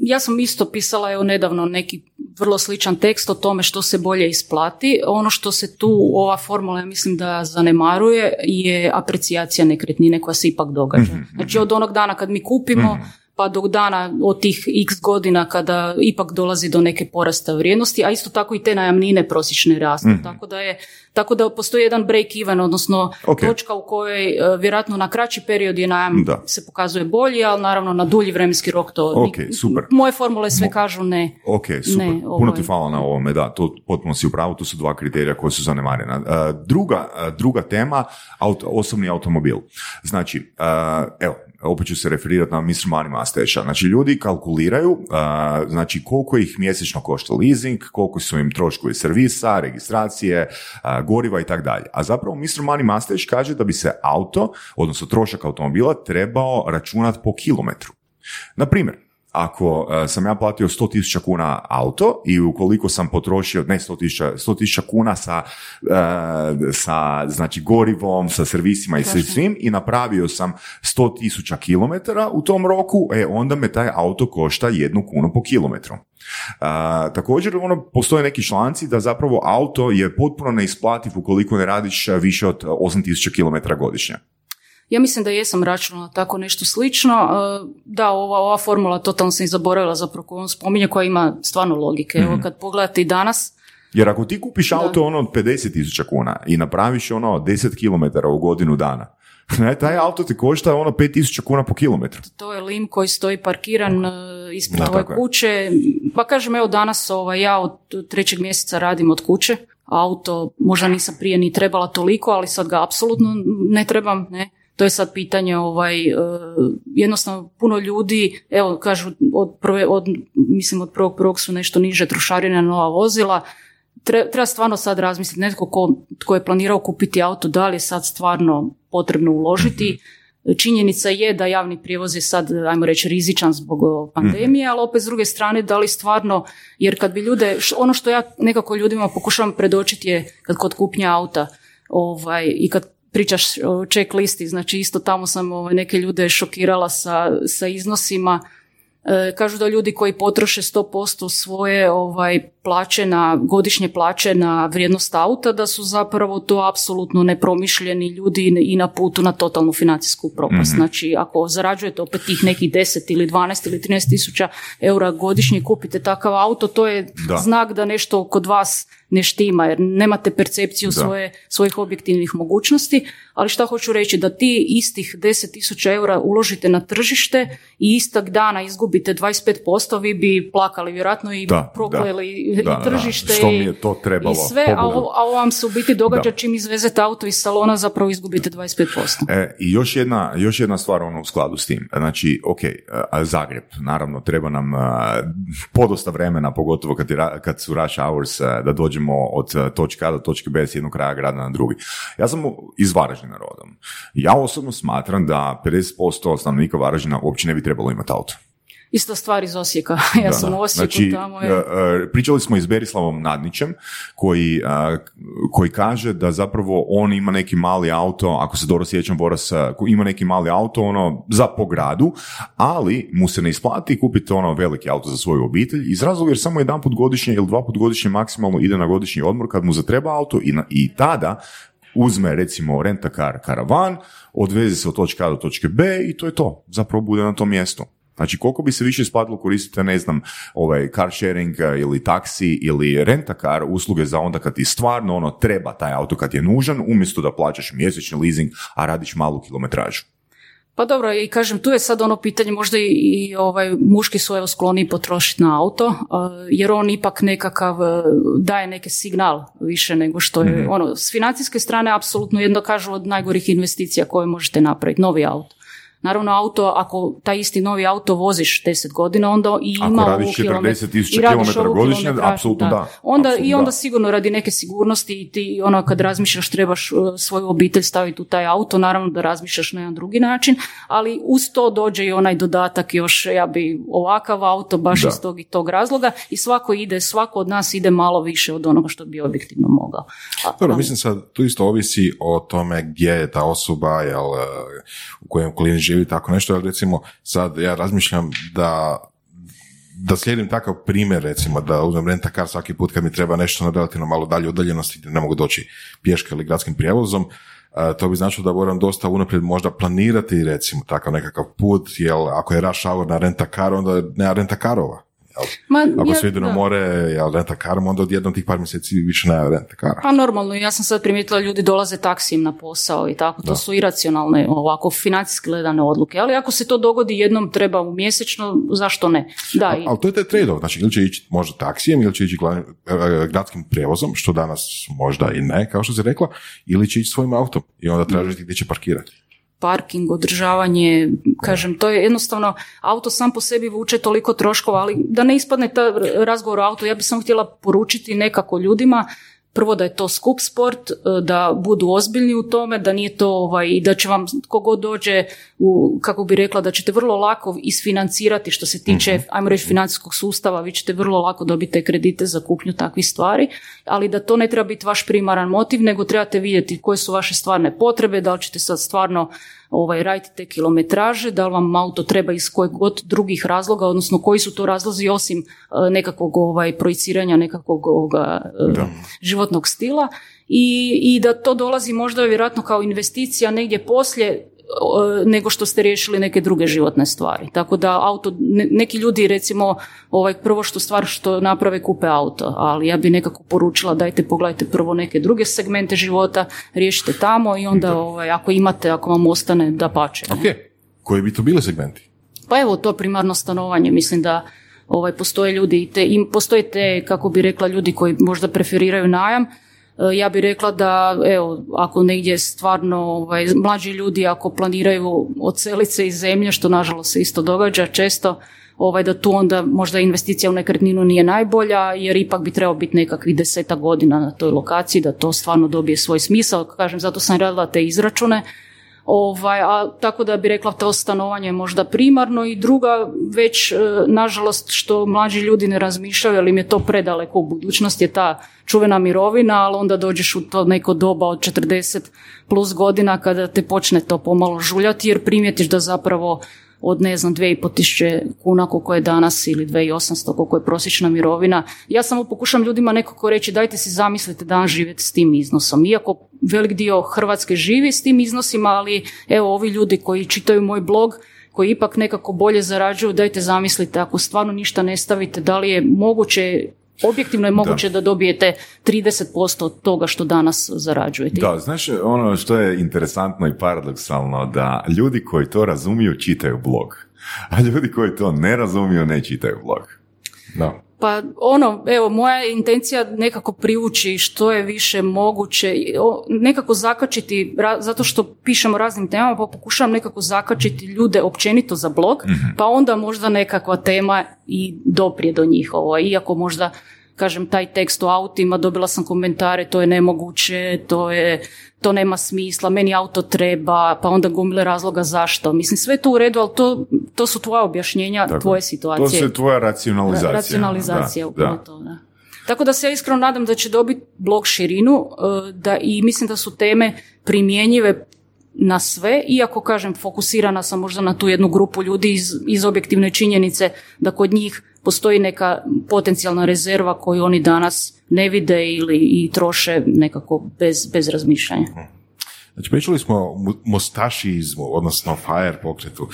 ja sam isto pisala evo nedavno neki vrlo sličan tekst o tome što se bolje isplati. Ono što se tu, ova formula ja mislim da zanemaruje je aprecijacija nekretnine koja se ipak događa. Znači od onog dana kad mi kupimo, pa do dana od tih x godina kada ipak dolazi do neke porasta vrijednosti, a isto tako i te najamnine prosječne rastu. Tako da je tako da postoji jedan break even, odnosno Ok. točka u kojoj e, vjerojatno na kraći period je najam Da. se pokazuje bolji, ali naravno na dulji vremenski rok to... Ok, super. Moje formule sve kažu ne. Ok, super. Ne, Puno ovo ti hvala na ovome, da, to potpuno si u pravu, to su dva kriterija koja su zanemarena. E, druga, e, druga tema, auto, osobni automobil. Znači, evo, opet ću se referirati na Mr. Money Mustache. Znači, ljudi kalkuliraju, znači, koliko ih mjesečno košta leasing, koliko su im troškovi servisa, registracije, goriva i tako dalje. A zapravo Mr. Money Mustache kaže da bi se auto, odnosno trošak automobila, trebao računati po kilometru. Na primjer, ako e, sam ja platio 100.000 kuna auto i ukoliko sam potrošio, ne 100.000, 100.000 kuna sa, e, sa znači, gorivom, sa servisima i sa Točno. svim i napravio sam 100.000 kilometara u tom roku, e, onda me taj auto košta jednu kunu po kilometru. A, također ono, postoje neki članci da zapravo auto je potpuno neisplativ ukoliko ne radiš više od 8000 km godišnje. Ja mislim da jesam računala tako nešto slično. E, Da, ova, ova formula, totalno sam i zaboravila zapravo koju on spominje, koja ima stvarno logike. Evo kad pogledate i danas, Jer ako ti kupiš auto ono od 50.000 kuna i napraviš ono 10 km u godinu dana, ne, taj auto ti košta ono 5.000 kuna po kilometru. to je lim koji stoji parkiran e, ispred ove kuće. Pa kažem, evo danas ovaj, ja od trećeg mjeseca radim od kuće. Auto možda nisam prije ni trebala toliko, ali sad ga apsolutno ne trebam, ne. To je sad pitanje, ovaj, e, jednostavno puno ljudi, evo kažu, od prve, od, mislim od prvog prvog su nešto niže trošarine na nova vozila, Tre- treba stvarno sad razmisliti, netko ko, tko je planirao kupiti auto, da li je sad stvarno potrebno uložiti. Činjenica je da javni prijevoz je sad, ajmo reći, rizičan zbog o, pandemije, ali opet s druge strane, da li stvarno, jer kad bi ljude, ono što ja nekako ljudima pokušavam predočiti je kad kod kupnje auta ovaj, i kad pričaš o checklisti, znači isto tamo sam ovaj, neke ljude šokirala sa, sa iznosima, E, kažu da ljudi koji potroše 100% svoje ovaj, plaće na, godišnje plaće na vrijednost auta, da su zapravo to apsolutno nepromišljeni ljudi i- na putu na totalnu financijsku propast. Znači, ako zarađujete opet tih nekih 10 ili 12 ili 13 tisuća eura godišnje kupite takav auto, to je Da. znak da nešto kod vas ne štima, jer nemate percepciju Da. svoje, svojih objektivnih mogućnosti, ali šta hoću reći, da ti istih 10.000 eura uložite na tržište i istog dana izgubite 25%, vi bi plakali vjerojatno i Da, prokleli i- Da, i da, da. tržište Što mi je to trebalo, i sve, a a ovo vam se u biti događa Da. čim izvezete auto iz salona, zapravo izgubite 25%. E, I još jedna, još jedna stvar ono u skladu s tim. Znači, ok, a, Zagreb, naravno, treba nam podosta vremena, pogotovo kad, je kad su rush hours, da dođemo od a, točke A do točke B s jednog kraja grada na drugi. Ja sam iz Varaždina rodom. Ja osobno smatram da 50% stanovnika Varaždina uopće ne bi trebalo imati auto. Ista stvar iz Osijeka. Ja Da, sam da. u Osijeku znači, tamo. e, Je. e, pričali smo i s Berislavom Nadnićem koji, a, koji kaže da zapravo on ima neki mali auto, ako se dobro sjećam Boras, ima neki mali auto ono za po gradu, ali mu se ne isplati kupiti ono veliki auto za svoju obitelj iz razloga jer samo jedan put godišnje ili dva put godišnje maksimalno ide na godišnji odmor kad mu zatreba auto i, na, i tada uzme recimo rentakar karavan, odveze se od točke A do točke B i to je to. Zapravo bude na tom mjestu. Znači, koliko bi se više isplatilo koristiti, ne znam, ovaj car sharing eh, ili taksi ili rentakar usluge za onda kad ti stvarno ono treba taj auto kad je nužan, umjesto da plaćaš mjesečni leasing, a radiš malu kilometražu. Pa dobro, i kažem, tu je sad ono pitanje, možda i, i ovaj, muški su evo skloni potrošiti na auto, uh, jer on ipak nekakav uh, daje neki signal više nego što je, ono, s financijske strane apsolutno jedno kažu od najgorih investicija koje možete napraviti, novi auto. Naravno, auto, ako taj isti novi auto voziš 10 godina, onda i Ako ima radiš ovu kilomet- 40.000 i radiš kilometara ovu godišnje, apsolutno da. Onda, I onda da. sigurno radi neke sigurnosti i ti ono kad razmišljaš trebaš uh, svoju obitelj staviti u taj auto, naravno da razmišljaš na jedan drugi način, ali uz to dođe i onaj dodatak još ja bi ovakav auto baš Da. iz tog i tog razloga i svako ide, svako od nas ide malo više od onoga što bi objektivno mogao. Dobro, mislim sad, tu isto ovisi o tome gdje je ta osoba, jel, e, u kojem okolini živi, tako nešto, ali recimo sad ja razmišljam da da slijedim takav primjer, recimo, da uzmem rentakar svaki put kad mi treba nešto na relativno malo dalje udaljenosti gdje ne mogu doći pješke ili gradskim prijevozom, to bi značilo da moram dosta unaprijed možda planirati, recimo, takav nekakav put, jer ako je rush hour na rentakar, onda nema rentakarova. Jel? Ma, Ako ja- se ide na more, jel, rentakarom, onda odjednom tih par mjeseci više nema rentakara. Pa normalno, ja sam sad primijetila ljudi dolaze taksijem na posao i tako, to su iracionalne, ovako financijski gledane odluke, ali ako se to dogodi jednom treba u mjesečno, zašto ne? Da, i, Ali to je taj trade-off, znači ili će ići možda taksijem, ili će ići glavnim- e, gradskim prijevozom, što danas možda i ne, kao što si rekla, ili će ići svojim autom i onda tražiti gdje će parkirati. Parking, održavanje, kažem, to je jednostavno, auto sam po sebi vuče toliko troškova, ali da ne ispadne ta razgovor o autu, ja bih samo htjela poručiti nekako ljudima, prvo da je to skup sport, e, da budu ozbiljni u tome, da nije to ovaj, i da će vam kogod dođe u, kako bi rekla, da ćete vrlo lako isfinancirati što se tiče, ajmo reći, financijskog sustava, vi ćete vrlo lako dobiti te kredite za kupnju takvih stvari, ali da to ne treba biti vaš primaran motiv, nego trebate vidjeti koje su vaše stvarne potrebe, da li ćete sad stvarno ovaj, raditi te kilometraže, da li vam auto treba iz kojeg god drugih razloga, odnosno koji su to razlozi osim e, nekakvog ovaj, projiciranja nekakvog ovoga, e, životnog stila i, i da to dolazi možda vjerojatno kao investicija negdje poslije nego što ste riješili neke druge životne stvari. Tako da auto, ne- neki ljudi recimo ovaj, prvo što stvar što naprave kupe auto, ali ja bi nekako poručila dajte pogledajte prvo neke druge segmente života, riješite tamo i onda ovaj, ako imate, ako vam ostane da pače. Ok, koji bi to bili segmenti? Pa evo to primarno stanovanje, mislim da ovaj, postoje ljudi i te, im, postoje te, kako bi rekla, ljudi koji možda preferiraju najam. E, Ja bi rekla da, evo, ako negdje stvarno ovaj, mlađi ljudi ako planiraju odseliti se iz zemlje, što nažalost se isto događa često, ovaj, da tu onda možda investicija u nekretninu nije najbolja, jer ipak bi trebao biti nekakvih deseta godina na toj lokaciji, da to stvarno dobije svoj smisao. Kažem, zato sam radila te izračune. Ovaj, a tako da bi rekla to stanovanje je možda primarno i druga već e, nažalost što mlađi ljudi ne razmišljaju jer im je to predaleko u budućnosti je ta čuvena mirovina, ali onda dođeš u to neko doba od 40 plus godina kada te počne to pomalo žuljati jer primijetiš da zapravo od ne znam 2,5 tisuće kuna koliko je danas ili 2800 koliko je prosječna mirovina. Ja samo pokušam ljudima nekako reći dajte si zamislite danas živjeti s tim iznosom. Iako velik dio Hrvatske živi s tim iznosima, ali evo ovi ljudi koji čitaju moj blog koji ipak nekako bolje zarađuju, dajte zamislite ako stvarno ništa ne stavite, da li je moguće Objektivno je moguće da, dobijete 30% od toga što danas zarađujete. Da, znaš, ono što je interesantno i paradoksalno, da ljudi koji to razumiju čitaju blog, a ljudi koji to ne razumiju ne čitaju blog. Da. Pa ono, evo, moja intencija nekako privući što je više moguće, nekako zakačiti, zato što pišemo o raznim temama, pa pokušavam nekako zakačiti ljude općenito za blog, pa onda možda nekakva tema i doprije do njih. Ovo, iako možda kažem, taj tekst o autima, dobila sam komentare, to je nemoguće, to je, to nema smisla, meni auto treba, pa onda gomile razloga zašto. Mislim, sve je to u redu, ali to, to su tvoja objašnjenja, Tako. tvoje situacije. To je tvoja racionalizacija. Ra- Racionalizacija, Da, da. to, da. Tako da se ja iskreno nadam da će dobiti blog širinu e, da, i mislim da su teme primjenjive na sve, iako kažem fokusirana sam možda na tu jednu grupu ljudi iz, iz objektivne činjenice da kod njih postoji neka potencijalna rezerva koju oni danas ne vide ili i troše nekako bez, bez razmišljanja. Znači, pričali smo o mu- mostašizmu, odnosno FIRE pokretu.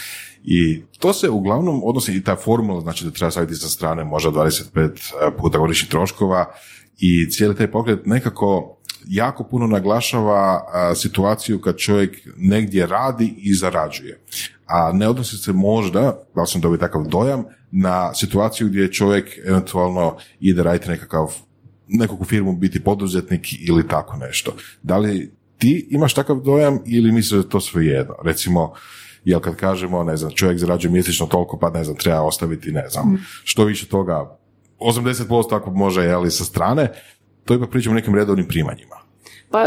I to se uglavnom odnosi i ta formula, znači da treba staviti sa strane možda 25 puta godišnjih troškova i cijeli taj pokret nekako jako puno naglašava a, situaciju kad čovjek negdje radi i zarađuje. A ne odnosi se možda, da li sam dobio takav dojam, na situaciju gdje čovjek eventualno ide raditi nekakav nekakvu firmu biti poduzetnik ili tako nešto. Da li ti imaš takav dojam ili misliš da je to svejedno? Recimo, jel kad kažemo, ne znam, čovjek zarađuje mjesečno toliko, pa ne znam, treba ostaviti, ne znam, što više toga, 80% ako može, jeli, sa strane, to ipak pričamo o nekim redovnim primanjima. Pa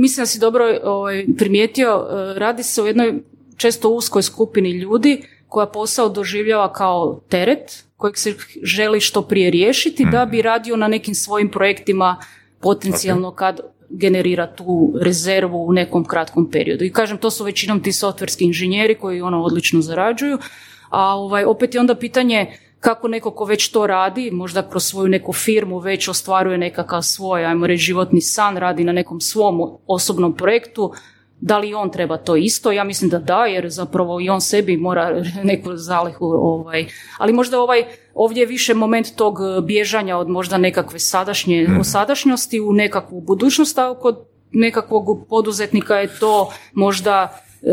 mislim da si dobro ovaj, primijetio, e, radi se o jednoj često uskoj skupini ljudi koja posao doživljava kao teret kojeg se želi što prije riješiti da bi radio na nekim svojim projektima potencijalno kad generira tu rezervu u nekom kratkom periodu. I kažem, to su većinom ti softverski inženjeri koji ono odlično zarađuju, a ovaj, opet je onda pitanje kako neko ko već to radi, možda kroz svoju neku firmu već ostvaruje nekakav svoj, ajmo reći, životni san, radi na nekom svom osobnom projektu, da li on treba to isto? Ja mislim da da, jer zapravo i on sebi mora neku zalihu, ovaj, ali možda ovaj, ovdje je više moment tog bježanja od možda nekakve sadašnje, sadašnjosti u nekakvu budućnost, a kod nekakvog poduzetnika je to možda e,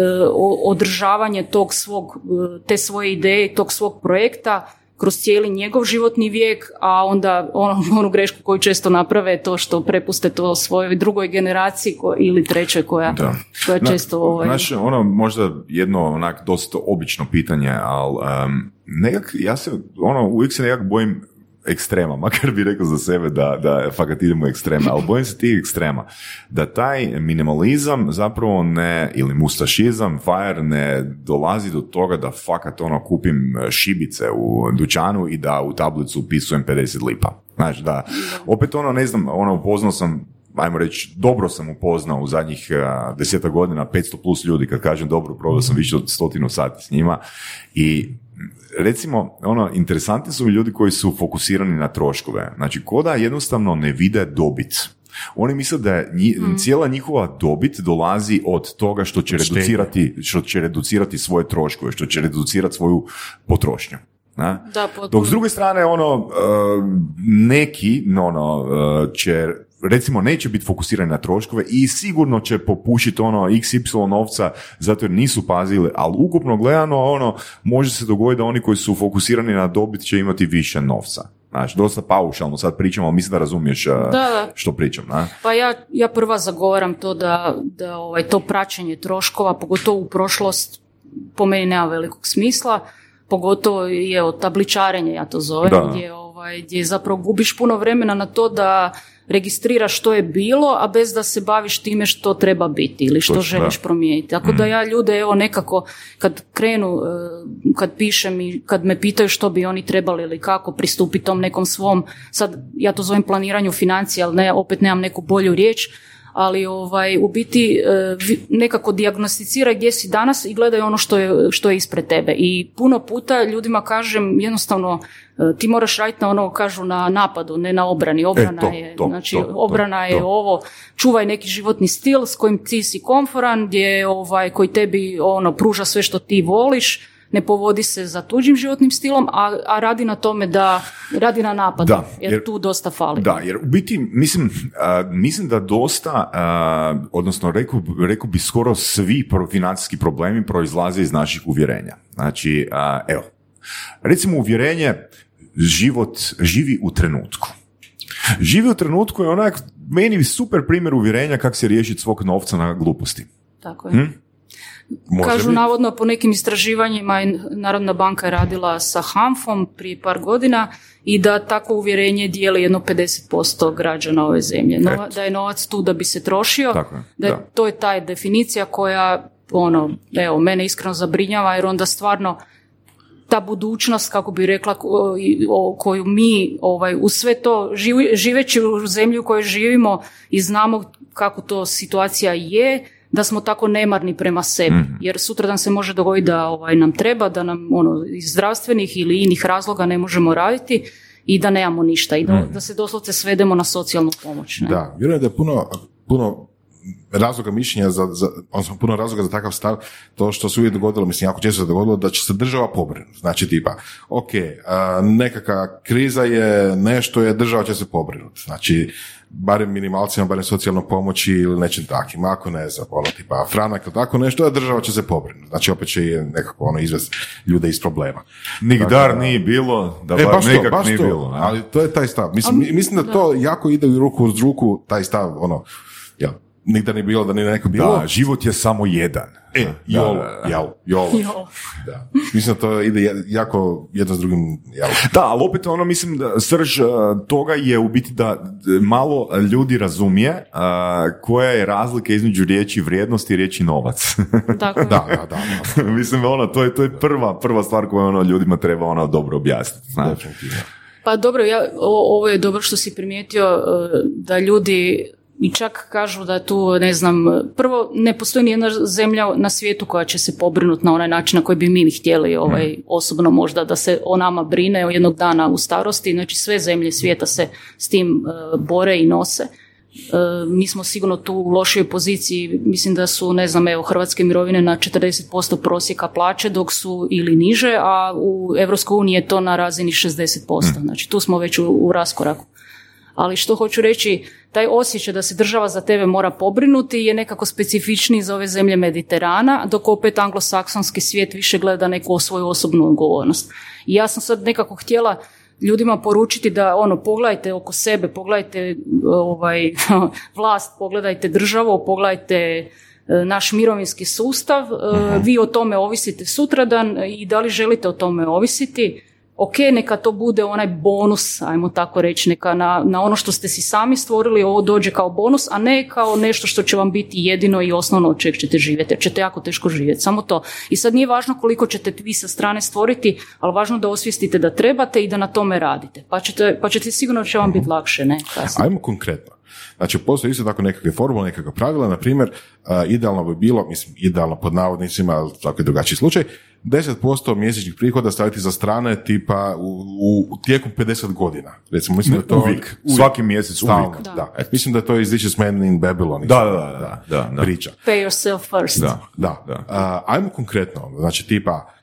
održavanje tog svog, e, te svoje ideje, tog svog projekta kroz cijeli njegov životni vijek, a onda onu, onu grešku koju često naprave je to što prepuste to svojoj drugoj generaciji ko- ili trećoj koja, Da. koja Na- često... Ovaj, Znaš, ono možda jedno onak dosta obično pitanje, ali um, nekak, ja se, ono, uvijek se nekak bojim ekstrema, makar bi rekao za sebe da, da fakat idemo u ekstreme, ali bojim se tih ekstrema. Da taj minimalizam zapravo ne, ili mustašizam, fire ne dolazi do toga da fakat ono kupim e, šibice u dućanu i da u tablicu upisujem 50 lipa. Znaš, da, opet ono, ne znam, ono, upoznao sam ajmo reći, dobro sam upoznao u zadnjih uh, deseta godina 500 plus ljudi, kad kažem dobro, proveo sam više od stotinu sati s njima i recimo, ono, interesantni su mi ljudi koji su fokusirani na troškove. Znači, ko da jednostavno ne vide dobit Oni misle da je nji- cijela njihova dobit dolazi od toga što će reducirati, što će reducirati svoje troškove, što će reducirati svoju potrošnju. Na? Da. Dok s druge strane, ono, uh, neki, no, ono, će, recimo, neće biti fokusirani na troškove i sigurno će popušiti ono XY novca zato jer nisu pazili, ali ukupno gledano, ono, može se dogoditi da oni koji su fokusirani na dobit će imati više novca. Znači, dosta paušalno sad pričamo, ali mislim da razumiješ uh, Da, da. što pričam, na? Pa ja, ja prva zagovaram to da, da ovaj, to praćenje troškova, pogotovo u prošlost, po meni nema velikog smisla, pogotovo je tabličarenje, ja to zovem, Da. gdje, ovaj, gdje zapravo gubiš puno vremena na to da registriraš što je bilo, a bez da se baviš time što treba biti ili što Točno, želiš da. promijeniti. Tako da ja ljude evo nekako kad krenu, e, kad pišem i kad me pitaju što bi oni trebali ili kako pristupiti tom nekom svom, sad ja to zovem planiranju financija, ali ne, opet nemam neku bolju riječ, ali ovaj, u biti e, nekako dijagnosticiraj gdje si danas i gledaj ono što je, što je ispred tebe. I puno puta ljudima kažem jednostavno e, ti moraš raditi na ono, kažu na napadu, ne na obrani. Obrana to, je, to, znači to, to, obrana je to. ovo, čuvaj neki životni stil s kojim ti si komforan, gdje ovaj, koji tebi ono, pruža sve što ti voliš, ne povodi se za tuđim životnim stilom, a, a radi na tome da radi na napadu, Da, jer, jer- tu dosta fali. Da, jer u biti, mislim, a, mislim da dosta, a, odnosno rekao, rekao bi skoro svi pro- financijski problemi proizlaze iz naših uvjerenja. Znači, a, evo, recimo uvjerenje život živi u trenutku. Živi u trenutku je onak meni super primjer uvjerenja kako se riješiti svog novca na gluposti. Tako Hm? Može Kažu biti. navodno po nekim istraživanjima je Narodna banka je radila sa HANFom prije par godina i da takvo uvjerenje dijeli jedno 50% građana ove zemlje. Eto. da je novac tu da bi se trošio, Tako je, da, je- da. to je ta definicija koja ono, evo, mene iskreno zabrinjava jer onda stvarno ta budućnost, kako bi rekla, i- koju mi ovaj, u sve to, živeći u zemlji u kojoj živimo i znamo kako to situacija je, da smo tako nemarni prema sebi. Jer sutradan se može dogoditi da ovaj, nam treba, da nam ono, iz zdravstvenih ili inih razloga ne možemo raditi i da nemamo ništa i da, da se doslovce svedemo na socijalnu pomoć. Ne? Da, vjerujem da je puno, puno razloga mišljenja za, za, odnosno puno razloga za takav stav, to što se uvijek dogodilo, mislim, jako često se dogodilo da će se država pobrinuti. Znači, tipa, ok, a, nekakva kriza je nešto je, država će se pobrinuti. Znači, barem minimalcima, barem socijalno pomoći ili nečem takim. Ako ne znam, ono, tipa, franak ili tako nešto, a država će se pobrinuti. Znači, opet će je nekako ono izvesti ljude iz problema. Nigdar nije bilo, da E, baš to, baš nije to, bilo. ali to je taj stav. Mislim, mi- mislim da to jako ide u ruku uz ruku, taj stav, ono, jel, nikda nije bilo da nije neko bilo. Da, život je samo jedan. E, jolo, da. Da. Mislim da to ide jako jedno s drugim, jel. Da, ali opet ono mislim da srž uh, toga je u biti da malo ljudi razumije uh, koja je razlika između riječi vrijednost i riječi novac. Tako je. Da, da, da, da, mislim, ono, to je, to je prva, prva stvar koju ono, ljudima treba ono, dobro objasniti. znaš. definitivno. Pa dobro, ja, o- ovo je dobro što si primijetio e, da ljudi i čak kažu da tu, ne znam, prvo ne postoji ni jedna zemlja na svijetu koja će se pobrinuti na onaj način na koji bi mi htjeli ovaj, osobno možda da se o nama brine jednog dana u starosti. Znači sve zemlje svijeta se s tim e, bore i nose. E, mi smo sigurno tu u lošoj poziciji, mislim da su, ne znam, evo, hrvatske mirovine na 40% prosjeka plaće, dok su ili niže, a u uniji je to na razini 60%. Znači tu smo već u, u raskoraku. Ali što hoću reći, taj osjećaj da se država za tebe mora pobrinuti je nekako specifičniji za ove zemlje Mediterana, dok opet anglosaksonski svijet više gleda neku svoju osobnu odgovornost. I ja sam sad nekako htjela ljudima poručiti da ono pogledajte oko sebe, pogledajte ovaj vlast, pogledajte državu, pogledajte e, naš mirovinski sustav, e, vi o tome ovisite sutradan i da li želite o tome ovisiti, ok, neka to bude onaj bonus, ajmo tako reći, neka na, na ono što ste si sami stvorili, ovo dođe kao bonus, a ne kao nešto što će vam biti jedino i osnovno od čeg ćete živjeti, jer ćete jako teško živjeti, samo to. I sad nije važno koliko ćete vi sa strane stvoriti, ali važno da osvijestite da trebate i da na tome radite, pa ćete, pa ćete sigurno će vam biti lakše, ne? kasnije. Ajmo konkretno. Znači, postoje isto tako nekakve formule, nekakva pravila, na primjer, a, idealno bi bilo, mislim, idealno pod navodnicima, ali tako je drugačiji slučaj, 10% mjesečnih prihoda staviti za strane tipa u, u tijekom 50 godina. Recimo, mislim da je to... Uvijek. Svaki mjesec Stalno, uvijek. da. E, mislim da je to iz This is Man in Babylon. Da, da, da, da, da, da. Priča. Pay yourself first. Da. Da. Da. A, ajmo konkretno, znači tipa,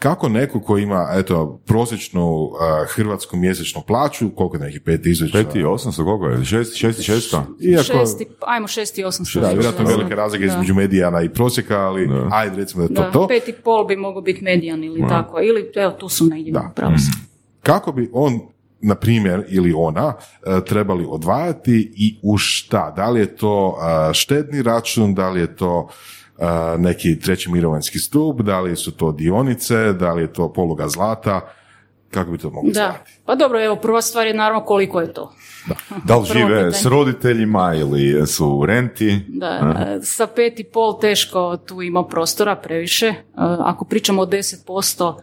kako neko ko ima, eto, prosječnu a, hrvatsku mjesečnu plaću, koliko je neki 5000? 5800, koliko je? 6, 6, Iako, Šesti, ajmo šesti osamsto. da, vjerojatno velike razlike Da. između medijana i prosjeka, ali ajde recimo da je to Da, to. pet i pol bi mogao biti medijan ili tako. Ili, evo, tu su negdje. Da. Pravo si. Kako bi on, na primjer, ili ona, e, trebali odvajati i u šta? Da li je to e, štedni račun, da li je to neki treći mirovinski stup, da li su to dionice, da li je to poluga zlata, kako bi to mogli Da. zvati? Pa dobro, evo, prva stvar je naravno koliko je to. Da li Prvo žive pitanje. s roditeljima ili su u renti? Da, e, sa pet i pol teško tu ima prostora previše. E, Ako pričamo o 10%,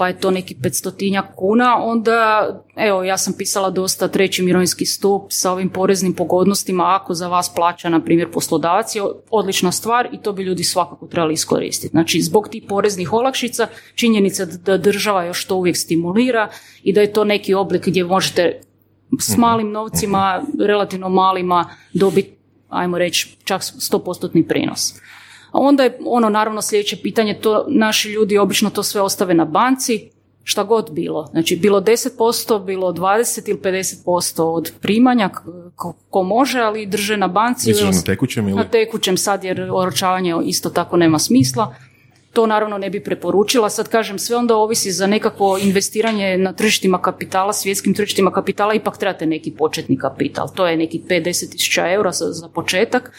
pa je to neki 500 kuna, onda, evo, ja sam pisala dosta treći mirovinski stup sa ovim poreznim pogodnostima, ako za vas plaća, na primjer, poslodavac, je odlična stvar i to bi ljudi svakako trebali iskoristiti. Znači, zbog tih poreznih olakšica, činjenica da država još to uvijek stimulira i da je to neki oblik gdje možete s malim novcima, relativno malima, dobiti, ajmo reći, čak 100% prinos. A onda je ono naravno sljedeće pitanje, to naši ljudi obično to sve ostave na banci, šta god bilo. Znači bilo 10%, bilo 20 ili 50% od primanja, ko, ko može, ali drže na banci. Ili- na tekućem ili? na tekućem sad jer oročavanje isto tako nema smisla. To naravno ne bi preporučila. Sad kažem, sve onda ovisi za nekakvo investiranje na tržištima kapitala, svjetskim tržištima kapitala, ipak trebate neki početni kapital. To je neki 5-10 tisuća eura za, za početak.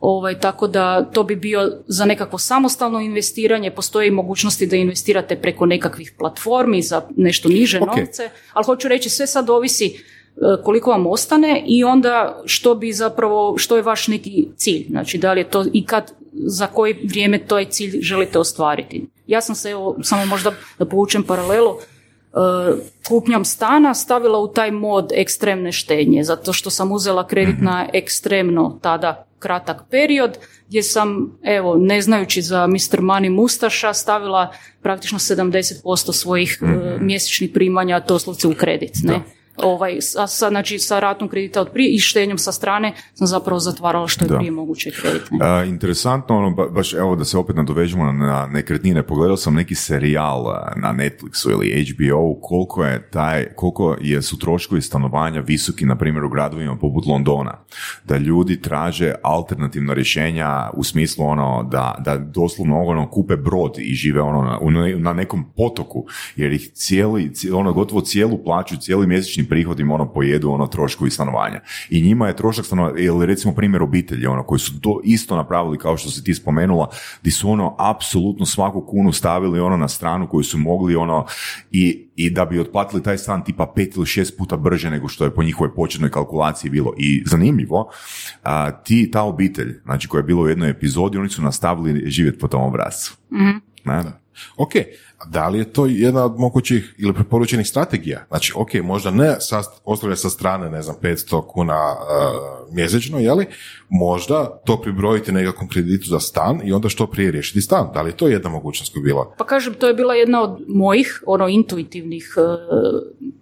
Ovaj, tako da to bi bio za nekakvo samostalno investiranje, postoje i mogućnosti da investirate preko nekakvih platformi za nešto niže Ok. novce, ali hoću reći sve sad ovisi e, koliko vam ostane i onda što bi zapravo, što je vaš neki cilj, znači da li je to i kad, za koji vrijeme taj cilj želite ostvariti. Ja sam se, evo, samo možda da povučem paralelu, e, kupnjom stana stavila u taj mod ekstremne štednje, zato što sam uzela kredit na ekstremno tada kratak period, gdje sam, evo, ne znajući za Mr. Money Mustaša, stavila praktično 70% svojih e, mjesečnih primanja doslovce u kredit, ne? Ovaj, sa, sa, znači, sa ratom kredita od prije i štednjom sa strane sam zapravo zatvarala što je Da. prije moguće kredit. ne? A, interesantno, ono, ba- baš evo da se opet nadovežemo na, nekretnine, pogledao sam neki serijal a, na Netflixu ili HBO, koliko je taj, koliko je, su troškovi stanovanja visoki, na primjer u gradovima poput Londona, da ljudi traže alternativna rješenja u smislu ono, da, da doslovno ono, kupe brod i žive ono, na, na nekom potoku, jer ih cijeli, ci- ono, gotovo cijelu plaću, cijeli mjesečni prihod im ono pojedu ono troškovi stanovanja. I njima je trošak stanovanja, ili recimo primjer obitelji, ono, koji su to isto napravili kao što si ti spomenula, di su ono apsolutno svaku kunu stavili ono na stranu koju su mogli ono i, i da bi otplatili taj stan tipa pet ili šest puta brže nego što je po njihovoj početnoj kalkulaciji bilo. I zanimljivo, a, ti, ta obitelj, znači koja je bila u jednoj epizodi, oni su nastavili živjeti po tom obrazcu. Ne? Ok, a da li je to jedna od mogućih ili preporučenih strategija? Znači, ok, možda ne ostavlja sa strane, ne znam, 500 kuna uh, mjesečno, jeli? Možda to pribrojiti nekakvom kreditu za stan i onda što prije riješiti stan. Da li je to jedna mogućnost koja bila? Pa kažem, to je bila jedna od mojih, ono, intuitivnih, e,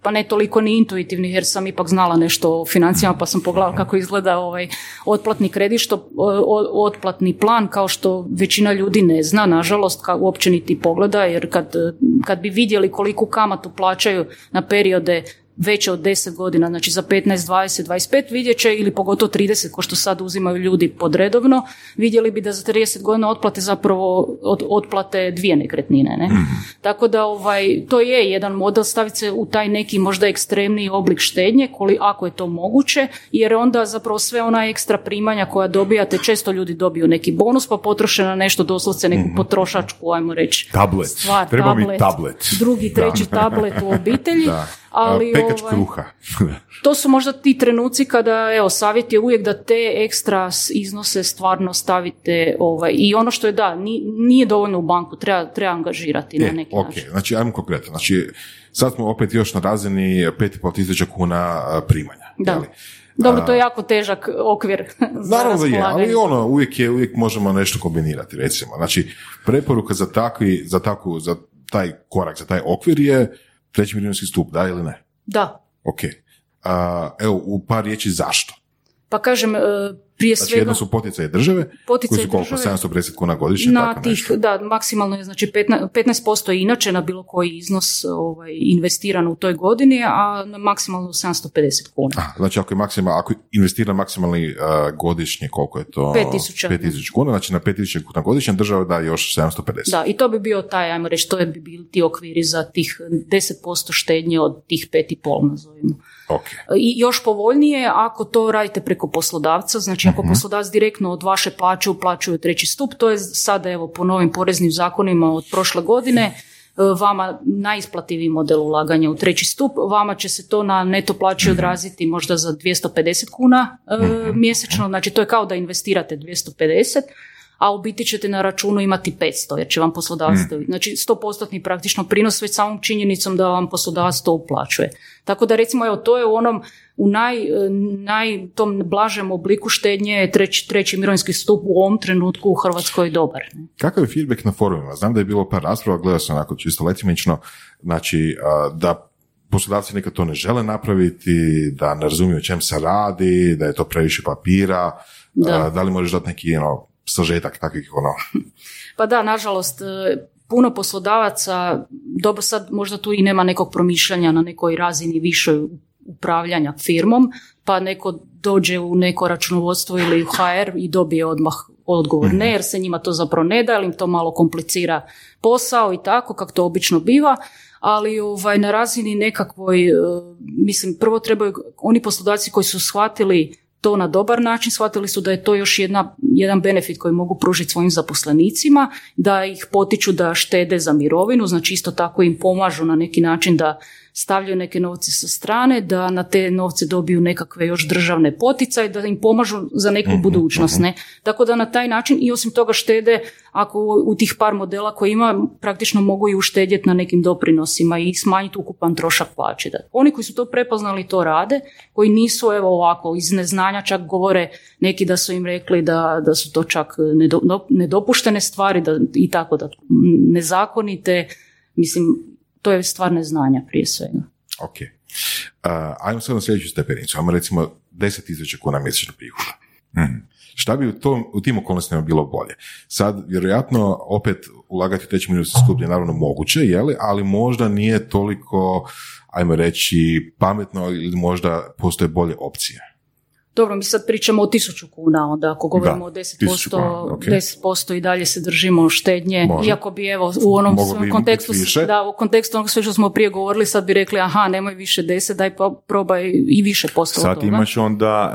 pa ne toliko ni intuitivnih, jer sam ipak znala nešto o financijama, pa sam pogledala kako izgleda ovaj otplatni kredit, što, otplatni plan, kao što većina ljudi ne zna, nažalost, kao uopće niti pogleda, jer kad, kad bi vidjeli koliku kamatu plaćaju na periode veće od 10 godina, znači za 15, 20, 25 vidjet će ili pogotovo 30, ko što sad uzimaju ljudi podredovno, vidjeli bi da za 30 godina otplate zapravo od, otplate dvije nekretnine. Ne? Tako da ovaj, to je jedan model staviti se u taj neki možda ekstremniji oblik štednje, koli, ako je to moguće, jer onda zapravo sve ona ekstra primanja koja dobijate, često ljudi dobiju neki bonus pa potroše na nešto doslovce neku potrošačku, ajmo reći, Tablet. stvar, Treba mi tablet, tablet. drugi, treći tablet u obitelji, ali Pekač ovaj, kruha. to su možda ti trenuci kada, evo, savjet je uvijek da te ekstra iznose stvarno stavite, ovaj, i ono što je da, ni- nije dovoljno u banku, treba, treba angažirati na Je, neki ok, način. znači ajmo konkretno. Znači, sad smo opet još na razini 5.500 tisuća kuna primanja. Da. jeli? Dobro, to je jako težak okvir za Naravno da je, ali ono, uvijek, je, uvijek možemo nešto kombinirati, recimo. Znači, preporuka za, takvi, za, takvu, za taj korak, za taj okvir je treći mirovinski stup, da ili ne? Da, Ok. A, evo, u par riječi zašto? pa kažem, e, prije Znači, svega... jedno su poticaje države, Poticaji koji su koliko, države 750 kuna godišnje, na tako tih, nešto. da, maksimalno je znači 15%, 15% je inače na bilo koji iznos ovaj, investiran u toj godini, a na maksimalno 750 kuna. A, znači, ako je maksimal, ako investira maksimalni a, godišnje, koliko je to? 5.000. 5000 kuna, znači na 5000 kuna godišnje država da još 750. Da, i to bi bio taj, ajmo reći, to je bi bili ti okviri za tih 10% štednje od tih 5,5 nazovimo. Ok. I još povoljnije ako to radite preko poslodavca, znači ako poslodavac direktno od vaše plaće uplaćuje treći stup, to je sada evo po novim poreznim zakonima od prošle godine e, vama najisplativiji model ulaganja u treći stup, vama će se to na neto plaći odraziti možda za 250 kuna e, mjesečno, znači to je kao da investirate 250, a u biti ćete na računu imati 500 jer će vam poslodavac, znači 100% praktično prinos već samom činjenicom da vam poslodavac to uplaćuje. Tako da recimo evo to je u onom u naj, naj tom blažem obliku štednje je treći, treći mirovinski stup u ovom trenutku u Hrvatskoj dobar. ne? Kakav je feedback na forumima? Znam da je bilo par rasprava, gledao sam onako čisto letimično, znači da poslodavci nekad to ne žele napraviti, da ne razumiju o čem se radi, da je to previše papira, Da. da li možeš dati neki ono, sažetak takvih ono, Pa da, nažalost, e, puno poslodavaca, dobro sad možda tu i nema nekog promišljanja na nekoj razini višoj upravljanja firmom, pa neko dođe u neko računovodstvo ili u HR i dobije odmah odgovor. Ne, jer se njima to zapravo ne da, ili im to malo komplicira posao i tako, kako to obično biva, ali ovaj, na razini nekakvoj, e, mislim, prvo trebaju, oni poslodavci koji su shvatili to na dobar način, shvatili su da je to još jedna, jedan benefit koji mogu pružiti svojim zaposlenicima, da ih potiču da štede za mirovinu, znači isto tako im pomažu na neki način da stavljaju neke novce sa strane, da na te novce dobiju nekakve još državne poticaje, da im pomažu za neku budućnost. Ne? Tako da na taj način i osim toga štede, ako u- tih par modela koje ima, praktično mogu i uštedjeti na nekim doprinosima i smanjiti ukupan trošak plaće. Da. Oni koji su to prepoznali to rade, koji nisu evo ovako iz neznanja čak govore neki da su im rekli da, da su to čak nedopuštene stvari da, i tako da nezakonite, mislim to je stvar neznanja prije svega. ok. A, ajmo sad na sljedeću stepenicu, ajmo recimo 10.000 kuna mjesečno prihoda. Mhm. Šta bi u, tom, u tim okolnostima bilo bolje? Sad, vjerojatno, opet ulagati u treći mirovinski stup je naravno moguće, jeli? ali možda nije toliko, ajmo reći, pametno ili možda postoje bolje opcije. Dobro, mi sad pričamo o tisuću kuna, onda ako govorimo Da, o 10%, 1000 kuna, ok. 10% i dalje se držimo štednje, Može. iako bi evo u onom svom kontekstu, da, u kontekstu onog sve što smo prije govorili, sad bi rekli aha, nemoj više 10, daj pa probaj i više posto Sad toga. imaš onda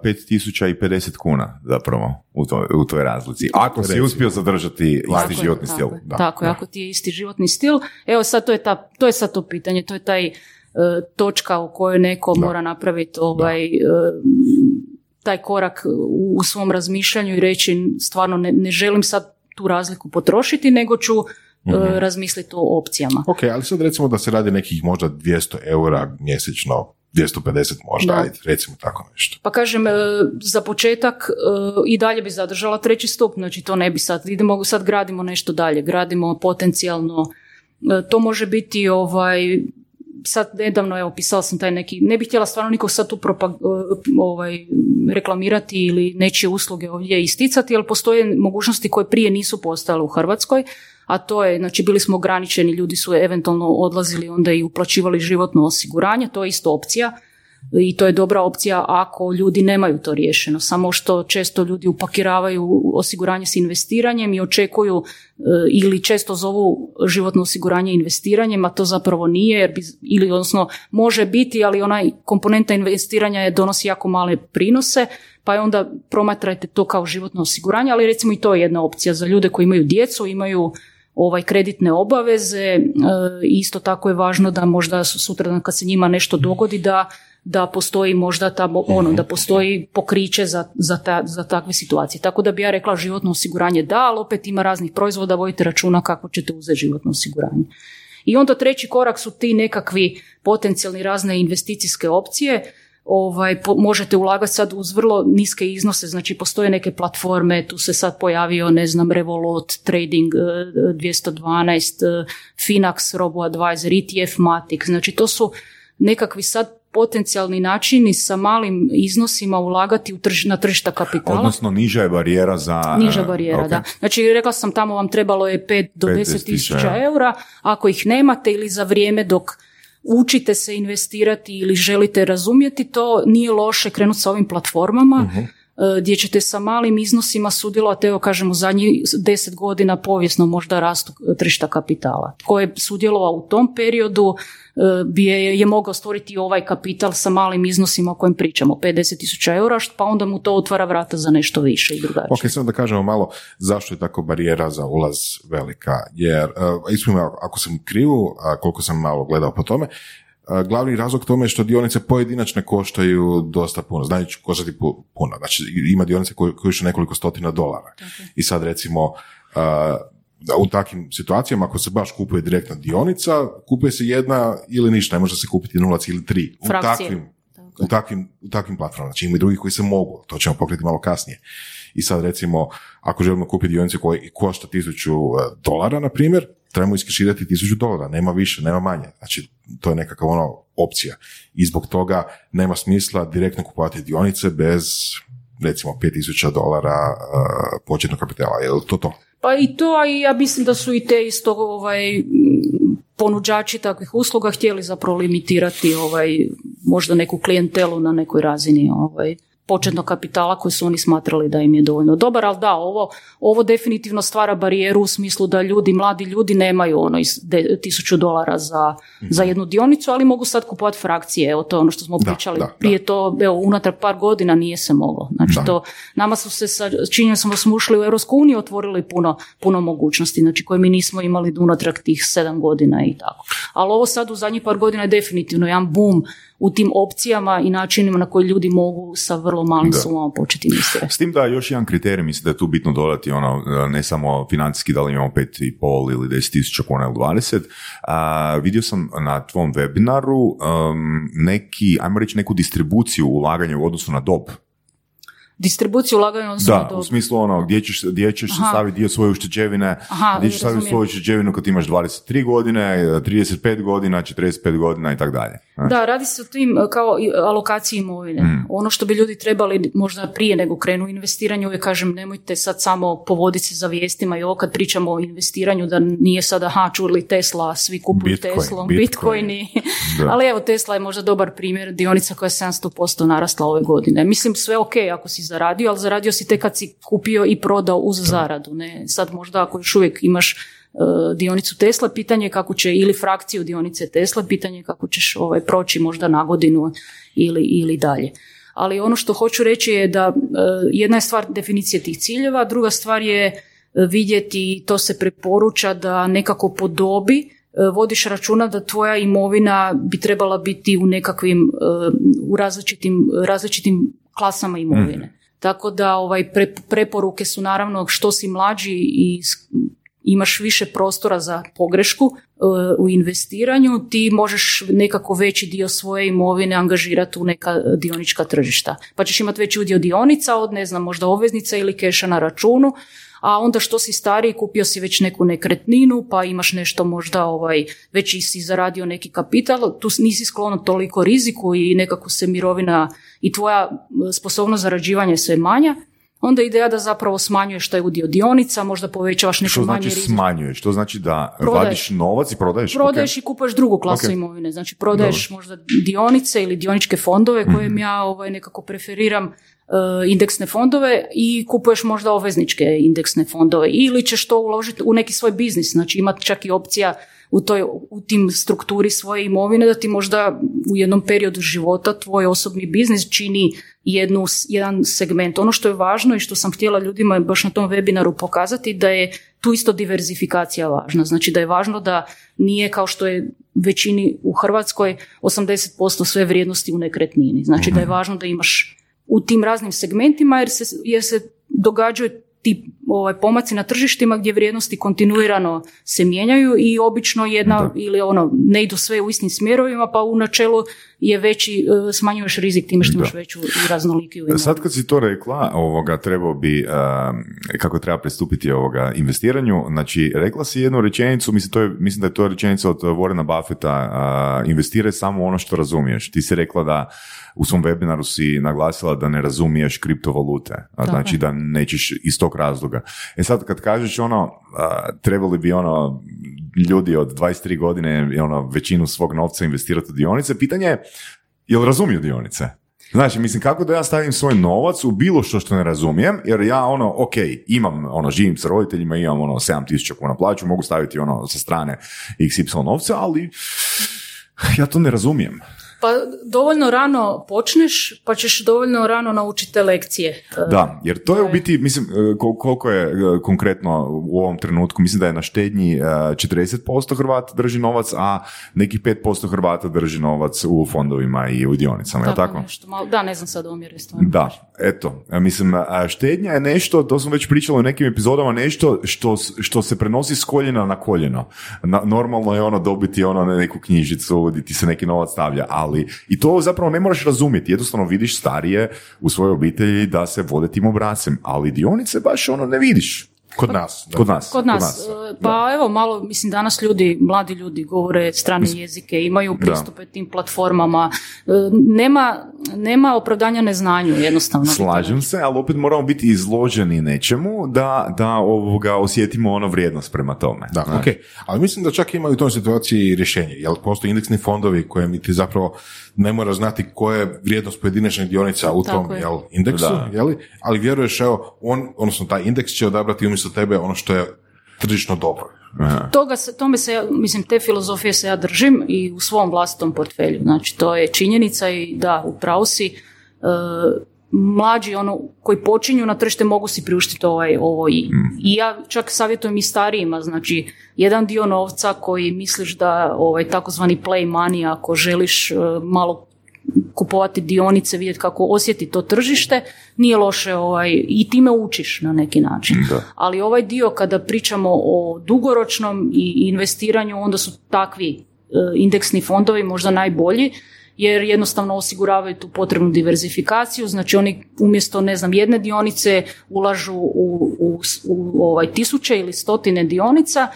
uh, 5050 kuna zapravo u, to, u toj razlici. Ako si uspio zadržati Tako isti je, životni tako stil. je, da, tako je, da. ako ti je isti životni stil. Evo sad to je, ta, to je sad to pitanje, to je taj e, točka u kojoj neko mora napraviti ovaj, e, taj korak u, svom razmišljanju i reći stvarno ne, ne želim sad tu razliku potrošiti, nego ću e, razmisliti o opcijama. Ok, ali sad recimo da se radi nekih možda 200 eura mjesečno, 250 možda, Da. ajde, recimo tako nešto. Pa kažem, e, za početak e, i dalje bi zadržala treći stup, znači to ne bi sad, idemo, sad gradimo nešto dalje, gradimo potencijalno, e, to može biti ovaj, sad nedavno, evo, pisala sam taj neki, ne bih htjela stvarno nikog sad tu propag- ovaj, reklamirati ili nečije usluge ovdje isticati, ali postoje mogućnosti koje prije nisu postojale u Hrvatskoj, a to je, znači bili smo ograničeni, ljudi su eventualno odlazili onda i uplaćivali životno osiguranje, to je isto opcija, i to je dobra opcija ako ljudi nemaju to riješeno. Samo što često ljudi upakiravaju osiguranje s investiranjem i očekuju e, ili često zovu životno osiguranje investiranjem, a to zapravo nije, jer bi, ili odnosno može biti, ali onaj komponenta investiranja je donosi jako male prinose, pa je onda promatrajte to kao životno osiguranje, ali recimo i to je jedna opcija za ljude koji imaju djecu, imaju ovaj kreditne obaveze, e, isto tako je važno da možda sutra kad se njima nešto dogodi da da postoji možda ta, ono, da postoji pokriće za, za, ta, za takve situacije. Tako da bi ja rekla životno osiguranje da, ali opet ima raznih proizvoda, vodite računa kako ćete uzeti životno osiguranje. I onda treći korak su ti nekakvi potencijalni razne investicijske opcije. ovaj, po- možete ulagati sad uz vrlo niske iznose, znači postoje neke platforme, tu se sad pojavio, ne znam, Revolut, Trading eh, 212, eh, Finax, RoboAdvisor, ETF Matic, znači to su nekakvi sad potencijalni načini sa malim iznosima ulagati u trž- na tržišta kapitala. Odnosno, niža je barijera za... Niža barijera, ok. da. Znači, rekla sam tamo vam trebalo je 5 do 5 10 tisuća eura. Ako ih nemate ili za vrijeme dok učite se investirati ili želite razumjeti to, nije loše krenuti sa ovim platformama Mhm. E, gdje ćete sa malim iznosima sudjelovati, evo kažem, u zadnjih 10 godina povijesno možda rastu tržišta kapitala. Tko je sudjelovao u tom periodu e, bi je, je mogao stvoriti ovaj kapital sa malim iznosima o kojem pričamo, 50 tisuća eura, pa onda mu to otvara vrata za nešto više i drugačije. Ok, samo da kažemo malo zašto je tako barijera za ulaz velika, jer uh, ispravim me ako sam krivu, a koliko sam malo gledao po tome, glavni razlog tome je što dionice pojedinačne koštaju dosta puno, znači koštati pu- puno, znači ima dionice koje koštaju nekoliko stotina dolara. I sad recimo uh, da u takvim situacijama ako se baš kupuje direktna dionica, kupuje se jedna ili ništa, ne može se kupiti 0 ili 3. U takvim, u takvim, u takvim platformama. Znači ima i drugih koji se mogu, to ćemo pokriti malo kasnije. I sad recimo, ako želimo kupiti dionice koje košta tisuću e, dolara, na primjer, trebamo iskeširati tisuću dolara, nema više, nema manje. Znači, to je nekakva ono opcija. I zbog toga nema smisla direktno kupovati dionice bez recimo 5000 dolara uh, početnog kapitala. Je to to? Pa i to, a ja mislim da su i te isto ovaj, ponuđači takvih usluga htjeli zapravo limitirati ovaj, možda neku klijentelu na nekoj razini ovaj, početnog kapitala koji su oni smatrali da im je dovoljno dobar, ali da, ovo, ovo definitivno stvara barijeru u smislu da ljudi, mladi ljudi nemaju ono iz de- tisuću dolara za, za jednu dionicu, ali mogu sad kupovati frakcije, evo to je ono što smo Da, pričali da, da. prije to, evo, unatrag par godina nije se moglo. Znači Da. to, nama su se, sa činjenicom da smo ušli u Europsku uniju, otvorili puno, puno mogućnosti, znači koje mi nismo imali unatrag tih sedam godina i tako. Ali ovo sad u zadnjih par godina je definitivno jedan boom u tim opcijama i načinima na koji ljudi mogu sa vrlo malim Da. sumama početi investirati. S tim da još jedan kriterij, mislim da je tu bitno dodati ono, ne samo financijski, da li imamo 5,5 ili 10 tisuća kuna ili 20. A, vidio sam na tvom webinaru um, neki, ajmo reći neku distribuciju ulaganja u odnosu na dob. Distribuciju ulaganja odnosno Da, dob. u smislu ono, gdje ćeš, gdje ćeš staviti dio svoje ušteđevine, Aha, gdje ćeš staviti svoju ušteđevinu kad imaš 23 godine, 35 godina, 45 godina i tako dalje. Da, radi se o tim e, kao alokaciji imovine. Mm. Ono što bi ljudi trebali možda prije nego krenu u investiranje, uvijek kažem nemojte sad samo povoditi se za vijestima i ovo kad pričamo o investiranju da nije sada ha čuli Tesla, svi kupuju Bitcoin, Tesla, Bitcoin. Bitcoini. Ali evo Tesla je možda dobar primjer, dionica koja je 700% narasla ove godine. Mislim sve ok ako si zaradio, ali zaradio si tek kad si kupio i prodao uz zaradu. Ne? Sad možda ako još uvijek imaš e, dionicu Tesla, pitanje je kako će, ili frakciju dionice Tesla, pitanje je kako ćeš ovaj, proći možda na godinu ili, ili dalje. Ali ono što hoću reći je da e, jedna je stvar definicije tih ciljeva, druga stvar je e, vidjeti, to se preporuča da nekako po dobi vodiš računa da tvoja imovina bi trebala biti u nekakvim, u različitim, različitim klasama imovine. Tako da ovaj pre- preporuke su naravno što si mlađi i imaš više prostora za pogrešku e, u investiranju, ti možeš nekako veći dio svoje imovine angažirati u neka dionička tržišta. Pa ćeš imati veći udio dionica od, ne znam, možda obveznica ili keša na računu, a onda što si stariji, kupio si već neku nekretninu, pa imaš nešto možda, ovaj, već i si zaradio neki kapital, tu nisi sklon toliko riziku i nekako se mirovina i tvoja sposobnost zarađivanja je sve manja, onda ideja da zapravo smanjuješ taj udio dionica, možda povećavaš Što manje znači riziko. smanjuješ? To znači da Prodaješ. vadiš novac i prodaješ? Prodaješ Ok. i kupuješ drugu klasu Ok. imovine. Znači prodaješ možda dionice ili dioničke fondove kojem ja ovaj, nekako preferiram indeksne fondove i kupuješ možda obvezničke indeksne fondove ili ćeš to uložiti u neki svoj biznis. Znači ima čak i opcija u, toj, u tim strukturi svoje imovine da ti možda u jednom periodu života tvoj osobni biznis čini jednu, jedan segment. Ono što je važno i što sam htjela ljudima baš na tom webinaru pokazati da je tu isto diverzifikacija važna. Znači da je važno da nije kao što je većini u Hrvatskoj 80% sve vrijednosti u nekretnini. Znači da je važno da imaš u tim raznim segmentima jer se, jer se događaju ti ovaj, pomaci na tržištima gdje vrijednosti kontinuirano se mijenjaju i obično jedna ili ono ne idu sve u istim smjerovima pa u načelu je veći, e, smanjuješ rizik time što imaš veću i raznolikiju imovinu. Sad kad si to rekla, ovoga, trebao bi, e, kako treba pristupiti ovoga investiranju, znači rekla si jednu rečenicu, mislim, to je, mislim da je to rečenica od Warrena Buffetta, uh, investiraj samo ono što razumiješ. Ti si rekla da u svom webinaru si naglasila da ne razumiješ kriptovalute, a znači da nećeš iz tog razloga. E sad kad kažeš ono, trebali bi ono ljudi od 23 godine ono, većinu svog novca investirati u dionice, pitanje je jel razumiju dionice? Znači, mislim, kako da ja stavim svoj novac u bilo što što ne razumijem, jer ja ono, ok, imam, ono, živim sa roditeljima, imam ono 7000 kuna plaću, mogu staviti ono sa strane XY novca, ali ja to ne razumijem. Pa dovoljno rano počneš, pa ćeš dovoljno rano naučiti te lekcije. Da, jer to je u biti, mislim, e, koliko je e, konkretno u ovom trenutku, mislim da je na štednji 40% e, Hrvata drži novac, a nekih 5% Hrvata drži novac u fondovima i u dionicama, je tako? Nešto malo, da, ne znam sad omjere stvarno. Da, eto, mislim, štednja je nešto, to smo već pričali u nekim epizodama, nešto što, što se prenosi s koljena na koljeno. normalno je ono dobiti ono neku knjižicu gdje ti se neki novac stavlja, ali i to zapravo ne moraš razumjeti, jednostavno vidiš starije u svojoj obitelji da se vode tim obracem, ali dionice baš ono ne vidiš. Kod nas. Kod nas. Kod nas. E, pa evo malo, mislim danas ljudi, mladi ljudi govore strane jezike, imaju pristupe tim platformama. E, nema, nema opravdanja neznanju jednostavno. Slažem se, ali opet moramo biti izloženi nečemu da, da ovoga osjetimo ono vrijednost prema tome. Da, ok. Ali mislim da čak ima u toj situaciji rješenje. Jel postoje indeksni fondovi koje mi ti zapravo ne mora znati koja je vrijednost pojedinačnih dionica u tom jel, indeksu, jeli? ali vjeruješ, evo, on, odnosno taj indeks će odabrati umjesto tebe ono što je tržišno dobro. Toga se, tome se, mislim, te filozofije se ja držim i u svom vlastitom portfelju. Znači, to je činjenica i da, u pravu si, e, mlađi ono koji počinju na tržište mogu si priuštiti ovaj, ovo i, mm. i ja čak savjetujem i starijima, znači jedan dio novca koji misliš da ovaj takozvani play money ako želiš e, malo kupovati dionice, vidjeti kako osjeti to tržište, nije loše ovaj, i time učiš na neki način. Ali ovaj dio kada pričamo o dugoročnom i investiranju, onda su takvi e, indeksni fondovi možda najbolji, jer jednostavno osiguravaju tu potrebnu diverzifikaciju, znači oni umjesto ne znam jedne dionice ulažu u, u, u ovaj tisuće ili stotine dionica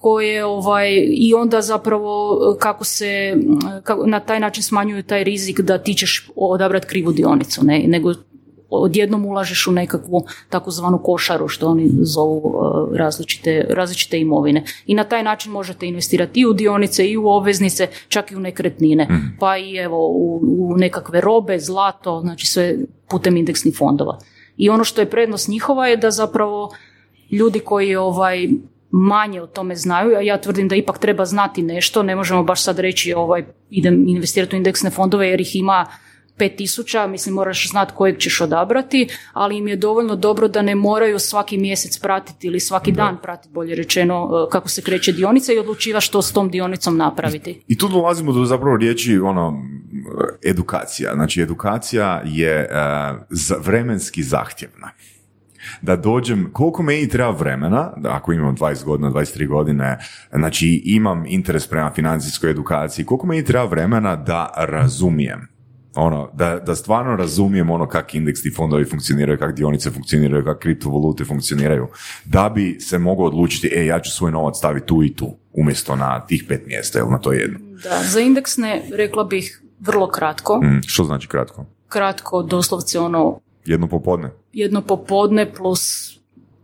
koje ovaj i onda zapravo kako se kako, na taj način smanjuju taj rizik da ti ćeš odabrati krivu dionicu, ne, nego odjednom ulažeš u nekakvu takozvanu košaru što oni zovu uh, različite, različite imovine. I na taj način možete investirati i u dionice i u obveznice, čak i u nekretnine. Mhm. Pa i evo u, u nekakve robe, zlato, znači sve putem indeksnih fondova. I ono što je prednost njihova je da zapravo ljudi koji ovaj manje o tome znaju, a ja tvrdim da ipak treba znati nešto, ne možemo baš sad reći ovaj, idem investirati u indeksne fondove jer ih ima 5000, mislim moraš znati kojeg ćeš odabrati, ali im je dovoljno dobro da ne moraju svaki mjesec pratiti ili svaki dan pratiti, bolje rečeno, e, kako se kreće dionica i odlučiva što s tom dionicom napraviti. I tu dolazimo do zapravo riječi ono, edukacija. Znači, edukacija je uh, vremenski zahtjevna da dođem, koliko meni treba vremena, da ako imam 20 godina, 23 godine, znači imam interes prema financijskoj edukaciji, koliko meni treba vremena da razumijem ono, da, da stvarno razumijem ono kak indeksni fondovi funkcioniraju, kak dionice funkcioniraju, kak kriptovalute funkcioniraju, da bi se mogao odlučiti, e, ja ću svoj novac staviti tu i tu, umjesto na tih pet mjesta ili na to jedno. Da, za indeksne rekla bih vrlo kratko. Mm, što znači kratko? Kratko, doslovce ono... Jedno popodne? Jedno popodne plus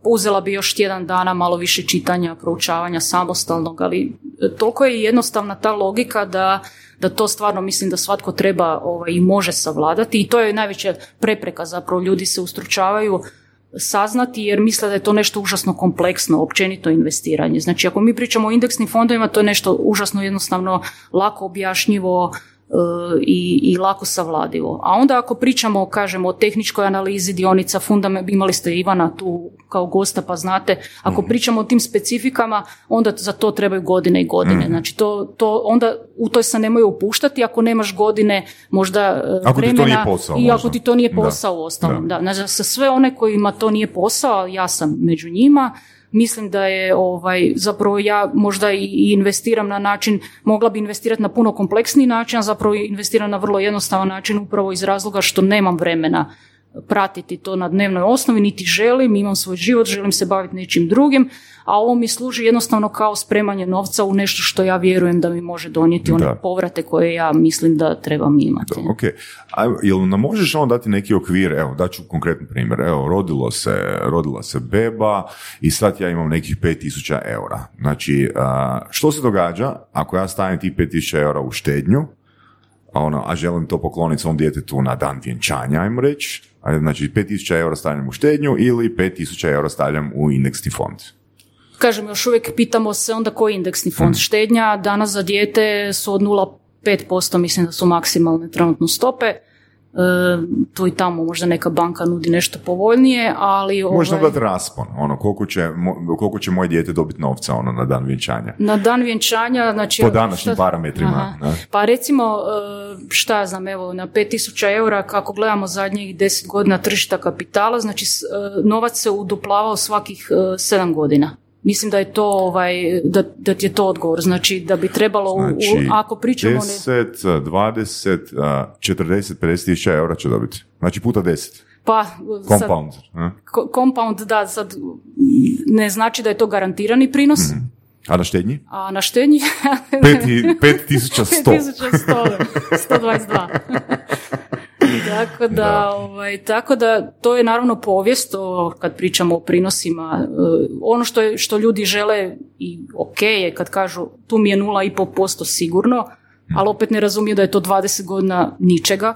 uzela bi još tjedan dana malo više čitanja, proučavanja samostalnog, ali toliko je jednostavna ta logika da da to stvarno mislim da svatko treba ovaj, i može savladati i to je najveća prepreka zapravo ljudi se ustručavaju saznati jer misle da je to nešto užasno kompleksno, općenito investiranje. Znači ako mi pričamo o indeksnim fondovima to je nešto užasno jednostavno lako objašnjivo, i, i lako savladivo. A onda ako pričamo, kažemo, o tehničkoj analizi dionica, fundament, imali ste Ivana tu kao gosta pa znate, ako mhm. pričamo o tim specifikama, onda za to trebaju godine i godine. Mhm. Znači to, to onda u toj se nemaju upuštati ako nemaš godine možda e, Ako ti to vremena nije posao, i možda. ako ti to nije Da. posao u ostalom. Da. Znači, za sve one kojima to nije posao, ja sam među njima, mislim da je ovaj, zapravo ja možda i investiram na način, mogla bi investirati na puno kompleksniji način, a zapravo investiram na vrlo jednostavan način upravo iz razloga što nemam vremena pratiti to na dnevnoj osnovi, niti želim, imam svoj život, želim se baviti nečim drugim, a ovo mi služi jednostavno kao spremanje novca u nešto što ja vjerujem da mi može donijeti one Da. povrate koje ja mislim da trebam imati. Ok, a jel nam možeš ono dati neki okvir, evo, daću konkretni primjer, evo, rodilo se, rodila se beba i sad ja imam nekih 5000 eura. Znači, a, što se događa ako ja stavim tih 5000 eura u štednju, a, ono, a želim to pokloniti svom djetetu na dan vjenčanja, ajmo reći, znači 5000 eura stavljam u štednju ili 5000 eura stavljam u indeksni fond. Kažem, još uvijek pitamo se onda koji indeksni fond. Štednja danas za dijete su od 0,5%, mislim da su maksimalne trenutno stope. E, tu i tamo možda neka banka nudi nešto povoljnije, ali... Možda ovaj, dati raspon, ono, koliko će, mo- koliko će moje dijete dobiti novca, ono, na dan vjenčanja. Na dan vjenčanja, znači... Po današnjim šta- parametrima. Pa recimo, e, šta ja znam, evo, na 5000 eura, kako gledamo zadnjih 10 godina tržišta kapitala, znači e, novac se uduplavao svakih 7 godina. Mislim da je to ovaj, da, da ti je to odgovor. Znači da bi trebalo, u- u- Znači, ako pričamo... ne- 10, 20, a, 40, 50 tisuća eura će dobiti. Znači puta 10. Pa, sad, Compound. ko- compound, da, sad ne znači da je to garantirani prinos, Mhm. A na štednji? a na štednji 5100. 5100, 122. tako da, ovaj, tako da to je naravno povijest o, kad pričamo o prinosima. E, ono što, je, što ljudi žele i ok je kad kažu tu mi je 0,5% sigurno, ali opet ne razumiju da je to 20 godina ničega.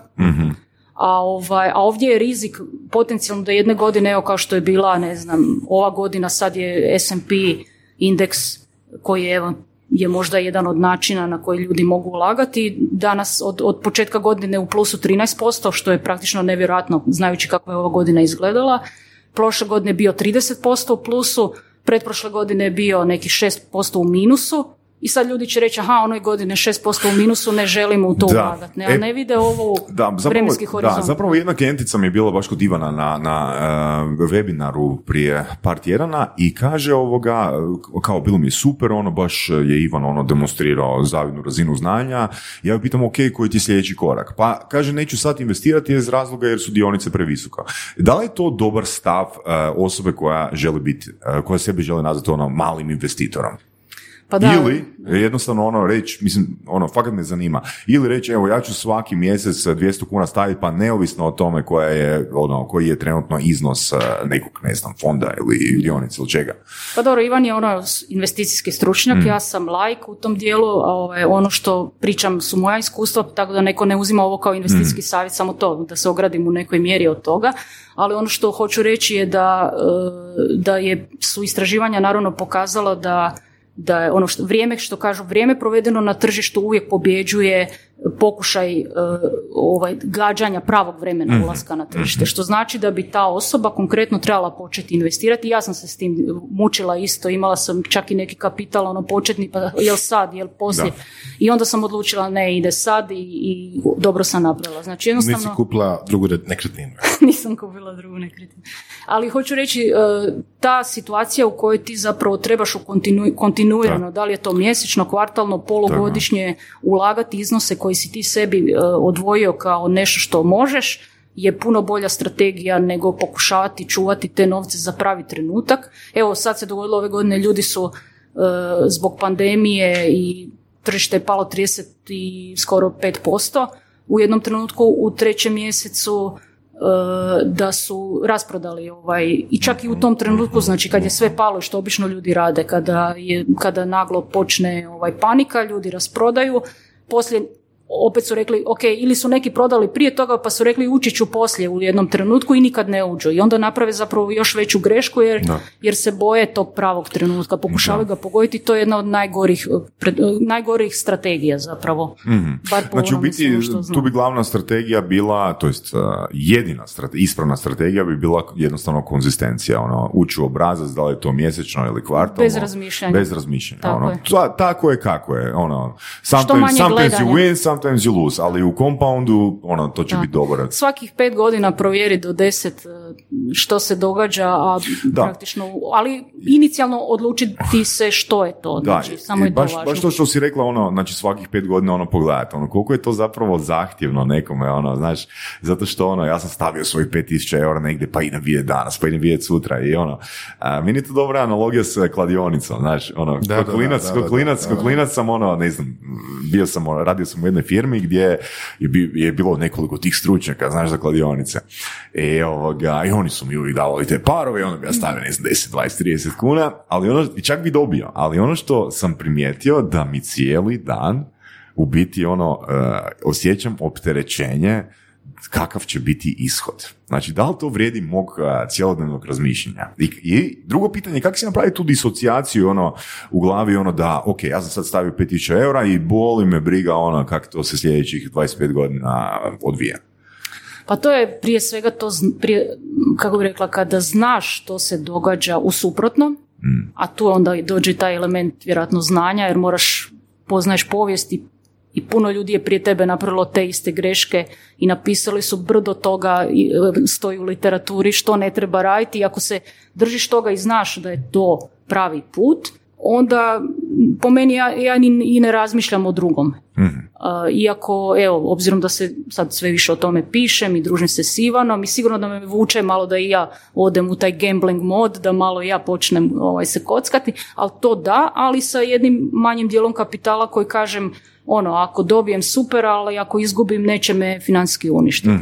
A, ovaj, a ovdje je rizik potencijalno da jedne godine, evo kao što je bila, ne znam, ova godina sad je S&P indeks koji je, evo, je možda jedan od načina na koji ljudi mogu ulagati. Danas od, od početka godine u plusu 13%, što je praktično nevjerojatno znajući kako je ova godina izgledala. Prošle godine je bio 30% u plusu, pretprošle godine je bio neki 6% u minusu. I sad ljudi će reći, aha, onoj godine 6% u minusu, ne želimo u to Da. ulagati. Ne, a E, ne vide ovu Da, zapravo, vremenski da, horizont. zapravo jedna klijentica mi je bila baš kod Ivana na, na eh, webinaru prije par tjedana i kaže ovoga, kao bilo mi je super, ono baš je Ivan ono demonstrirao zavidnu razinu znanja, ja ju pitam ok, koji ti je sljedeći korak? Pa kaže neću sad investirati iz razloga jer su dionice previsoka. Da li je to dobar stav eh, osobe koja želi biti, eh, koja sebe želi nazvati ono malim investitorom? Pa da, Ili jednostavno ono reći, mislim, ono, fakat me zanima. Ili reći, evo, ja ću svaki mjesec 200 kuna staviti, pa neovisno o tome koja je, ono, koji je trenutno iznos eh, nekog, ne znam, fonda ili dionice ili čega. Pa dobro, Ivan je ono investicijski stručnjak, Mm. ja sam lajk u tom dijelu, a ovaj, ono što pričam su moja iskustva, tako da neko ne uzima ovo kao Mm. investicijski savjet, samo to, da se ogradim u nekoj mjeri od toga, ali ono što hoću reći je da, e, da je, su istraživanja naravno pokazala da da je ono što, vrijeme što kažu, vrijeme provedeno na tržištu uvijek pobjeđuje pokušaj e, ovaj, gađanja pravog vremena Mhm. ulaska na tržište, što znači da bi ta osoba konkretno trebala početi investirati. Ja sam se s tim mučila isto, imala sam čak i neki kapital, ono početni, pa jel sad, jel poslije. Da. I onda sam odlučila ne, ide sad i, i dobro sam napravila. Znači jednostavno... Nisi kupila drugu re- nekretninu. nisam kupila drugu nekretninu. Ali hoću reći, e, ta situacija u kojoj ti zapravo trebaš u kontinu, kontinuirano, da. li je to mjesečno, kvartalno, polugodišnje, ulagati iznose koji si ti sebi e, odvojio kao nešto što možeš, je puno bolja strategija nego pokušavati čuvati te novce za pravi trenutak. Evo sad se dogodilo ove godine, ljudi su e, zbog pandemije i tržište je palo 30 i skoro 5%. U jednom trenutku u trećem mjesecu e, da su rasprodali ovaj i čak i u tom trenutku znači kad je sve palo što obično ljudi rade kada je kada naglo počne ovaj panika ljudi rasprodaju poslije opet su rekli, ok, ili su neki prodali prije toga pa su rekli ući ću poslije u jednom trenutku i nikad ne uđu. I onda naprave zapravo još veću grešku jer, jer se boje tog pravog trenutka, pokušavaju ga pogoditi, to je jedna od najgorih, pred- najgorih strategija zapravo. Bar po Znači, u biti, tu bi glavna strategija bila, to jest uh, jedina strate- ispravna strategija bi bila jednostavno konzistencija, ono, ući u obrazac, da li je to mjesečno ili kvartalno. Bez razmišljanja. Bez razmišljanja, Tako ono. je. Ta- tako je kako je, ono. Sometimes, sometimes you win, sometimes you lose, ali u compoundu, ono, to će Da. biti dobar. Svakih pet godina provjeri do deset e, što se događa, a Da. praktično, ali inicijalno odlučiti se što je to. Da, Znači, samo i je to baš, važno. baš to što si rekla, ono, znači svakih pet godina ono pogledati, ono, koliko je to zapravo zahtjevno nekome, ono, znaš, zato što ono, ja sam stavio svojih 5000 eura negdje, pa idem vidjeti danas, pa idem vidjeti sutra i ono, a, meni je to dobra analogija s kladionicom, znaš, ono, Da, da, ko klinac, da, da, ko da, klinac, da, ko da. klinac sam ono, ne znam, bio sam, ono, radio sam u jednoj firmi gdje je, bi- je bilo nekoliko tih stručnjaka, znaš, za kladionice. I, ovoga, I oni su mi uvijek davali te parove, i onda bi ja stavio, ne znam, 10, 20, 30 kuna, ali ono, i čak bi dobio, ali ono što sam primijetio da mi cijeli dan u biti ono, eh, osjećam opterećenje kakav će biti ishod. Znači, da li to vrijedi mog cjelodnevnog razmišljanja? I, I drugo pitanje, kako se napravi tu disocijaciju ono, u glavi, ono da, ok, ja sam sad stavio 5000 eura i boli me briga ono kako to se sljedećih 25 godina odvija. Pa to je prije svega to, prije, kako bi rekla, kada znaš što se događa u suprotnom, a tu onda i dođe taj element vjerojatno znanja, jer moraš, poznaješ povijest i, i puno ljudi je prije tebe napravilo te iste greške i napisali su brdo toga, e, stoji u literaturi što ne treba raditi. I ako se držiš toga i znaš da je to pravi put, onda po meni ja, ja ni, i ne razmišljam o drugom. Uh, iako, evo, obzirom da se sad sve više o tome pišem i družim se s Ivanom i sigurno da me vuče malo da i ja odem u taj gambling mod, da malo ja počnem ovaj, se kockati, ali to da, ali sa jednim manjim dijelom kapitala koji kažem, ono, ako dobijem super, ali ako izgubim neće me financijski uništiti. E,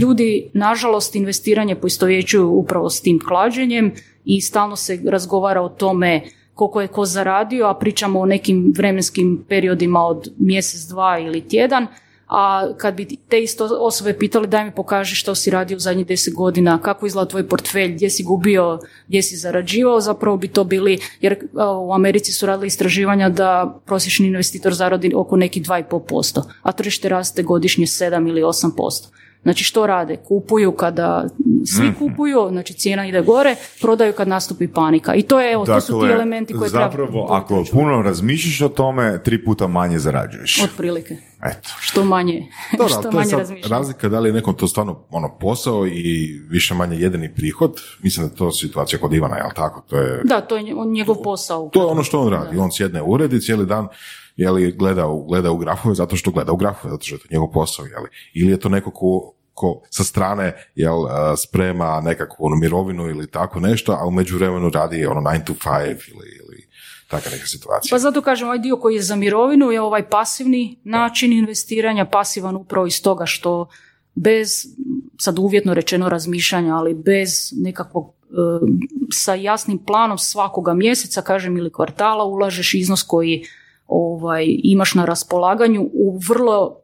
ljudi, nažalost, investiranje poistovjećuju upravo s tim klađenjem i stalno se razgovara o tome koliko je ko zaradio, a pričamo o nekim vremenskim periodima od mjesec, dva ili tjedan, a kad bi te isto osobe pitali daj mi pokaži što si radio u zadnjih deset godina, kako izgleda tvoj portfelj, gdje si gubio, gdje si zarađivao, zapravo bi to bili, jer a, u Americi su radili istraživanja da prosječni investitor zaradi oko nekih 2,5%, a tržište raste godišnje 7 ili 8%. Znači što rade? Kupuju kada svi kupuju, znači cijena ide gore, prodaju kad nastupi panika. I to je, evo, to su ti elementi koje treba... Dakle, zapravo, ako puno razmišljaš o tome, tri puta manje zarađuješ. Otprilike. Eto. Što manje, što to je manje sad razmišljam. razlika da li je nekom to stvarno ono, posao i više manje jedini prihod. Mislim da je to situacija kod Ivana, jel tako? To je, Da, to je njegov posao. to je ono što on radi. On sjedne u ured i cijeli dan jeli, gleda, u, gleda u grafove zato što gleda u grafove, zato što je to njegov posao. Jeli. Ili je to neko ko, ko sa strane jel, a, sprema nekakvu ono, mirovinu ili tako nešto, a u međuvremenu radi ono 9 to 5 ili, ili takva neka situacija. Pa zato kažem, ovaj dio koji je za mirovinu je ovaj pasivni način investiranja, pasivan upravo iz toga što bez, sad uvjetno rečeno razmišljanja, ali bez nekakvog e, sa jasnim planom svakoga mjeseca, kažem, ili kvartala, ulažeš iznos koji ovaj, imaš na raspolaganju u vrlo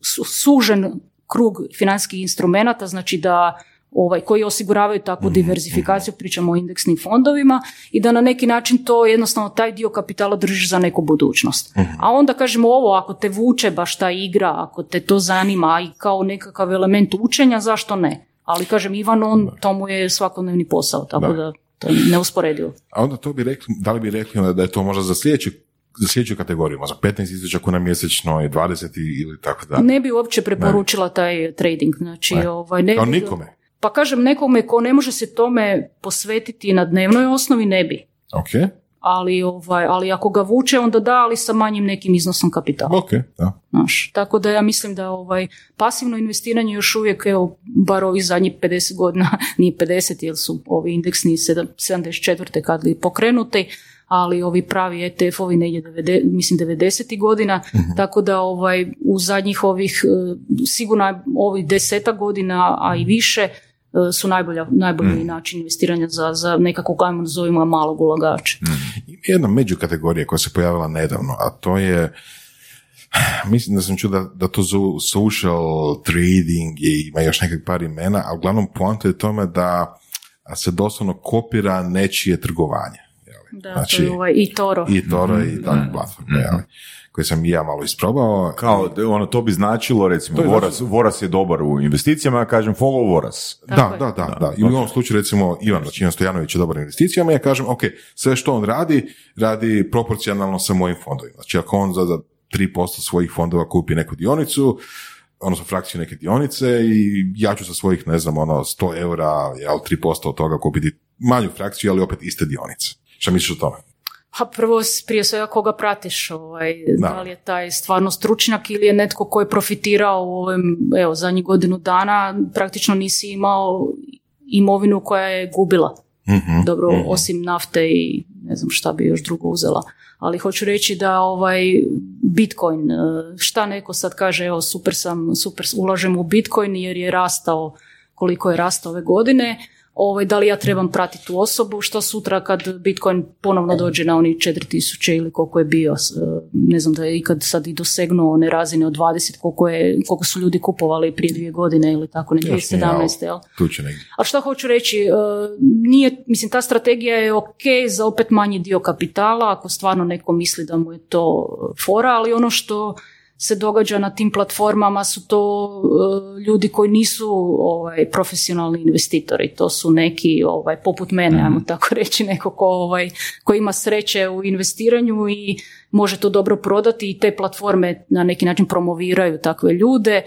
su- sužen krug financijskih instrumenata, znači da ovaj, koji osiguravaju takvu diversifikaciju, pričamo o indeksnim fondovima, i da na neki način to jednostavno taj dio kapitala držiš za neku budućnost. A onda kažemo ovo, ako te vuče baš ta igra, ako te to zanima i kao nekakav element učenja, zašto ne? Ali kažem, Ivan, on, to mu je svakodnevni posao, tako Da. da, to je neusporedivo. A onda to bi rekli, da li bi rekli da je to možda za sljedeću, za sljedeću kategoriju, možda 15.000 kuna mjesečno i 20 i- ili tako da. Ne bi uopće preporučila taj trading, znači Ne. ovaj, ne Kao bi- nikome. Pa kažem nekome ko ne može se tome posvetiti na dnevnoj osnovi ne bi. Ok, Ali, ovaj, ali ako ga vuče onda da, ali sa manjim nekim iznosom kapitala. ok, da. Znaš, tako da ja mislim da ovaj pasivno investiranje još uvijek, evo, bar ovih zadnjih 50 godina, nije 50 jer su ovi indeksni sedam- 74. kad li pokrenuti, ali ovi pravi ETF-ovi negdje 90, mislim 90. godina, tako da ovaj, u zadnjih ovih, eh, sigurno ovih deseta godina, a i više, eh, su najbolja, najbolji način investiranja za, za nekakvog, ajmo nazovimo malog ulagača. Ima jedna međukategorija koja se pojavila nedavno, a to je Mislim da sam čuo da, da to zovu social trading i ima još nekak par imena, a uglavnom poanta je tome da se doslovno kopira nečije trgovanje. Da, to je ovaj i Toro. I Toro i takve platforme, jeli, koje sam i ja malo isprobao. Kao, ono, to bi značilo, recimo, To je Voras, Voras je dobar u investicijama, ja kažem follow Voras. Da, da, da, da. I u ovom slučaju recimo Ivan Račinac Stojanović je dobar u investicijama, ja kažem, ok, sve što on radi, radi proporcionalno sa mojim fondovima. Znači ako on za, za 3% svojih fondova kupi neku dionicu, odnosno frakciju neke dionice i ja ću sa svojih, ne znam, ono, 100 eura, jel, 3% od toga kupiti manju frakciju, ali opet iste dionice. Šta misliš o tome? Pa prvo, prije svega koga pratiš, ovaj, Da. da. li je taj stvarno stručnjak ili je netko ko je profitirao u ovim, evo, zadnjih godinu dana, praktično nisi imao imovinu koja je gubila. Mhm. Dobro, osim nafte i ne znam šta bi još drugo uzela. Ali hoću reći da ovaj Bitcoin, eh, šta neko sad kaže, evo super sam, super ulažem u Bitcoin jer je rastao koliko je rastao ove godine, ovaj, da li ja trebam pratiti tu osobu, što sutra kad Bitcoin ponovno dođe na oni 4000 ili koliko je bio, eh, ne znam da je ikad sad i dosegnuo one razine od 20, koliko, je, koliko su ljudi kupovali prije dvije godine ili tako, ne, 2017. jel? Tu će negdje. Ali šta hoću reći, e, nije, mislim, ta strategija je ok za opet manji dio kapitala, ako stvarno neko misli da mu je to fora, ali ono što se događa na tim platformama su to e, ljudi koji nisu ovaj, profesionalni investitori, to su neki ovaj, poput mene, ajmo tako reći, neko ko, ovaj, ko ima sreće u investiranju i može to dobro prodati i te platforme na neki način promoviraju takve ljude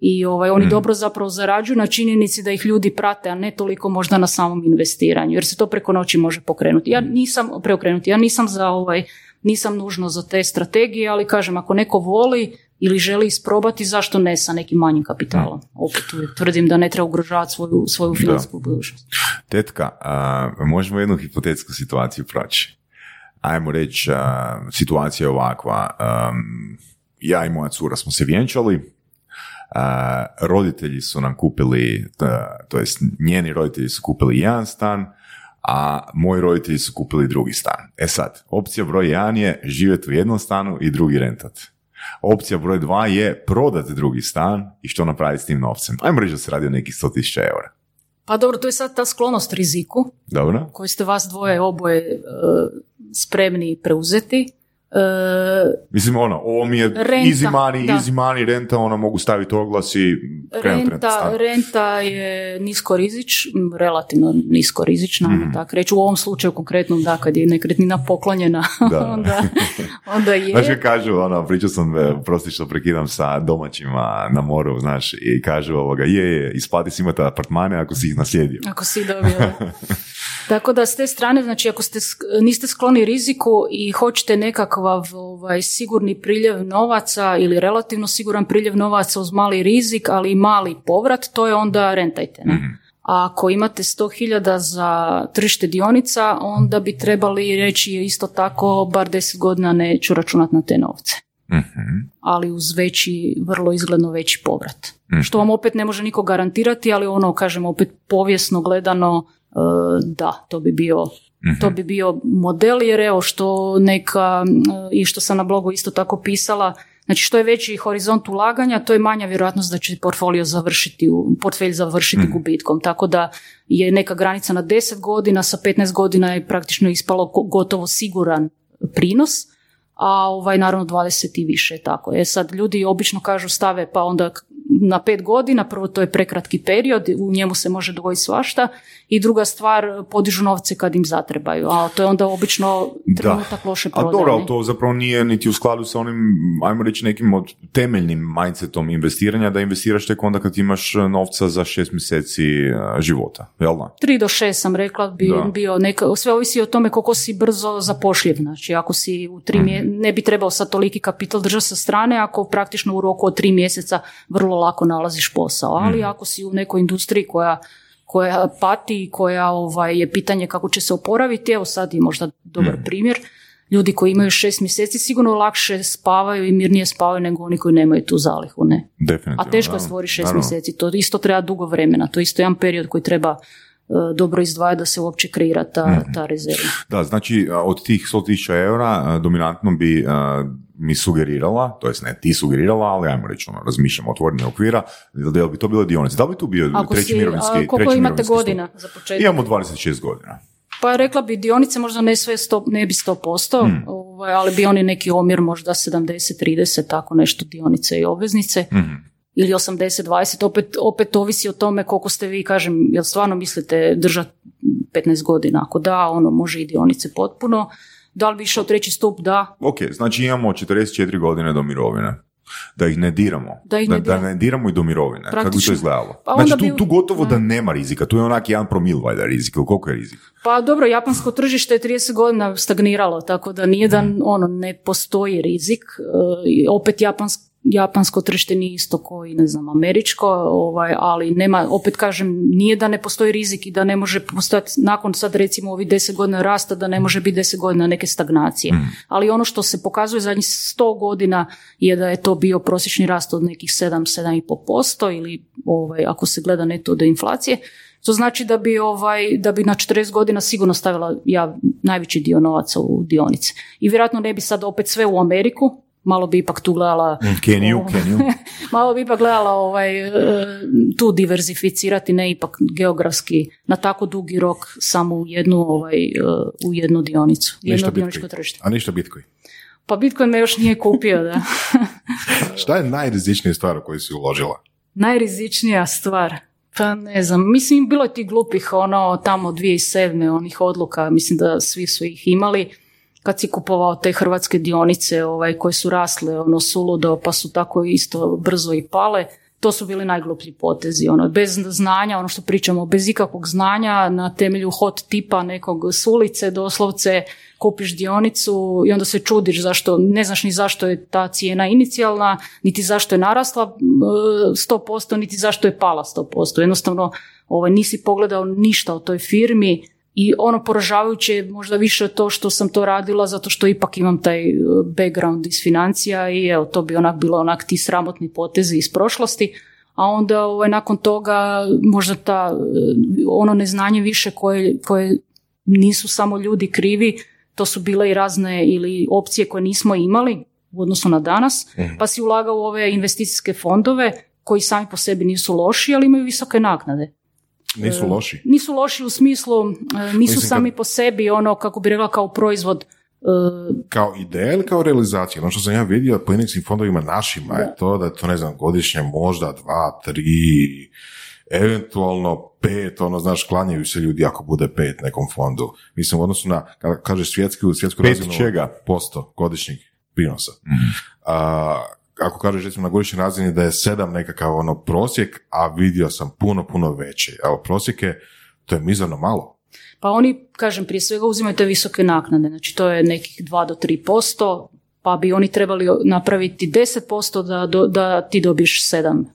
i ovaj, oni dobro zapravo zarađuju na činjenici da ih ljudi prate, a ne toliko možda na samom investiranju, jer se to preko noći može pokrenuti. Ja nisam preokrenuti, ja nisam za ovaj, nisam nužno za te strategije, ali kažem, ako neko voli ili želi isprobati, zašto ne sa nekim manjim kapitalom? Opet tvrdim da ne treba ugrožavati svoju, svoju financijsku budućnost. Tetka, a, možemo jednu hipotetsku situaciju proći. Ajmo reći, a, situacija je ovakva. am, ja i moja cura smo se vjenčali, a, roditelji su nam kupili, to jest njeni roditelji su kupili jedan stan, a moji roditelji su kupili drugi stan. E sad, opcija broj jedan je živjeti u jednom stanu i drugi rentat. Opcija broj dva je prodati drugi stan i što napraviti s tim novcem. Ajmo reći da se radi o nekih 100.000 eura. Pa dobro, to je sad ta sklonost riziku Dobro? koju ste vas dvoje oboje e, spremni preuzeti. E, Mislim, ono, ovo mi je Renta, easy money, da. easy money, renta, ono, mogu staviti oglas i krenuti Renta, renta je nisko rizič, relativno nisko rizična, Mhm. mm. tako reći. U ovom slučaju konkretnom, da, kad je nekretnina poklonjena, Da. onda, onda je. Znaš kažu, ono, pričao sam, e, prosti što prekidam sa domaćima na moru, znaš, i kažu ovoga, je, je, isplati si imati apartmane ako si ih naslijedio. Ako si dobio. Tako da s te strane, znači ako ste, niste skloni riziku i hoćete nekakav ovaj, sigurni priljev novaca ili relativno siguran priljev novaca uz mali rizik, ali i mali povrat, to je onda rentajte. Ne? A ako imate 100.000 za tržište dionica, onda bi trebali reći isto tako, bar 10 godina neću računati na te novce. Mhm. Ali uz veći, vrlo izgledno veći povrat. Mhm. Što vam opet ne može niko garantirati, ali ono, kažem, opet povijesno gledano, e, da, to bi bio Mhm. to bi bio model, jer evo što neka, e, i što sam na blogu isto tako pisala, znači što je veći horizont ulaganja, to je manja vjerojatnost da će portfolio završiti, u- portfelj završiti Mhm. gubitkom, tako da je neka granica na 10 godina, sa 15 godina je praktično ispalo go- gotovo siguran prinos, a ovaj naravno 20 i više tako. E sad ljudi obično kažu stave pa onda na pet godina, prvo to je prekratki period, u njemu se može dogoditi svašta i druga stvar podižu novce kad im zatrebaju, a to je onda obično trenutak loše Ali prodaje. dobro, ali to zapravo nije niti u skladu sa onim, ajmo reći, nekim od temeljnim mindsetom investiranja, da investiraš tek onda kad imaš novca za šest mjeseci e, života, jel da? 3 do 6 sam rekla, bi Da. bio neka, sve ovisi o tome koliko si brzo zapošljiv. Znači, ako si u tri Mhm. mje- ne bi trebao sad toliki kapital držati sa strane, ako praktično u roku od tri mjeseca vrlo lako nalaziš posao. Ali Mhm. ako si u nekoj industriji koja koja pati i koja ovaj, je pitanje kako će se oporaviti, evo sad je možda dobar Mhm. primjer, ljudi koji imaju šest mjeseci sigurno lakše spavaju i mirnije spavaju nego oni koji nemaju tu zalihu, ne? Definitivno. A teško je stvoriti šest naravno. mjeseci, to isto treba dugo vremena, to je isto jedan period koji treba dobro izdvaja da se uopće kreira ta, Mhm. ta rezerva. Da, znači od tih 100.000 eura dominantno bi a, mi sugerirala, to jest ne ti sugerirala, ali ajmo reći ono, razmišljamo otvorenih okvira, da li bi to bile dionice. Da li bi tu bio Ako treći si, mirovinski, a koliko treći imate mirovinski stup? godina za početak? Imamo 26 godina. Pa rekla bi dionice možda ne sve sto, ne bi 100%, Hmm. ovaj, ali bi oni neki omjer možda 70-30, tako nešto dionice i obveznice. Mhm. Ili 80-20, opet, opet ovisi o tome koliko ste vi, kažem, jel stvarno mislite držati 15 godina? Ako da, ono može i dionice potpuno. Da li bi išao treći stup? Da. Ok, znači imamo 44 godine do mirovine. Da ih ne diramo. Da ih da, ne diramo. ne diramo i do mirovine. Kako bi to Praktično. izgledalo? Pa onda znači tu, tu gotovo da Da. nema rizika. Tu je onak jedan promil valjda rizik. Ili koliko je rizik? Pa dobro, japansko tržište je 30 godina stagniralo, tako da nijedan Hmm. ono ne postoji rizik. E, opet japansko japansko tržište nije isto koji, ne znam, američko, ovaj, ali nema, opet kažem, nije da ne postoji rizik i da ne može postojati, nakon sad recimo ovih 10 godina rasta, da ne može biti 10 godina neke stagnacije. Ali ono što se pokazuje zadnjih 100 godina je da je to bio prosječni rast od nekih 7-7,5% ili ovaj, ako se gleda neto do inflacije, to znači da bi, ovaj, da bi na 40 godina sigurno stavila ja najveći dio novaca u dionice. I vjerojatno ne bi sad opet sve u Ameriku, malo bi ipak tu gledala Keniju, Ovaj, Keniju. malo bi ipak gledala ovaj, e, tu diverzificirati, ne ipak geografski na tako dugi rok samo u jednu, ovaj, e, u jednu dionicu, jedno dioničko tržište. A ništa Bitcoin. Pa Bitcoin me još nije kupio, da. Šta je najrizičnija stvar u koju si uložila? Najrizičnija stvar. Pa ne znam, mislim bilo je tih glupih ono tamo 2007. onih odluka, mislim da svi su ih imali kad si kupovao te hrvatske dionice ovaj, koje su rasle ono suludo pa su tako isto brzo i pale. To su bili najgluplji potezi, ono, bez znanja, ono što pričamo, bez ikakvog znanja, na temelju hot tipa nekog s ulice, doslovce kupiš dionicu i onda se čudiš zašto, ne znaš ni zašto je ta cijena inicijalna, niti zašto je narasla e, 100%, niti zašto je pala 100%. Jednostavno, ovaj, nisi pogledao ništa o toj firmi i ono poražavajuće je možda više to što sam to radila zato što ipak imam taj e, background iz financija i evo to bi onak bilo onak ti sramotni potezi iz prošlosti. A onda ovaj, nakon toga možda ta e, ono neznanje više koje, koje nisu samo ljudi krivi to su bile i razne ili opcije koje nismo imali u odnosu na danas. Pa si ulagao u ove investicijske fondove koji sami po sebi nisu loši ali imaju visoke naknade Nisu E, loši. nisu loši u smislu, e, nisu Mislim, sami kad- po sebi ono, kako bi rekla, kao proizvod. e, Kao ideja ili kao realizacija? Ono što sam ja vidio po indeksnim fondovima našima je to da je to, ne znam, godišnje možda dva, tri, eventualno pet, ono, znaš, klanjaju se ljudi ako bude pet nekom fondu. Mislim, u odnosu na, kada kažeš svjetsku, Pet razinu... čega? Posto godišnjih prinosa. Mhm. A, ako kažeš recimo na godišnjoj razini da je sedam nekakav ono prosjek, a vidio sam puno, puno veći. Evo, prosjek je, to je mizerno malo. Pa oni, kažem, prije svega uzimaju te visoke naknade, znači to je nekih 2 do 3%, pa bi oni trebali napraviti 10% da, do- da ti dobiješ 7. E,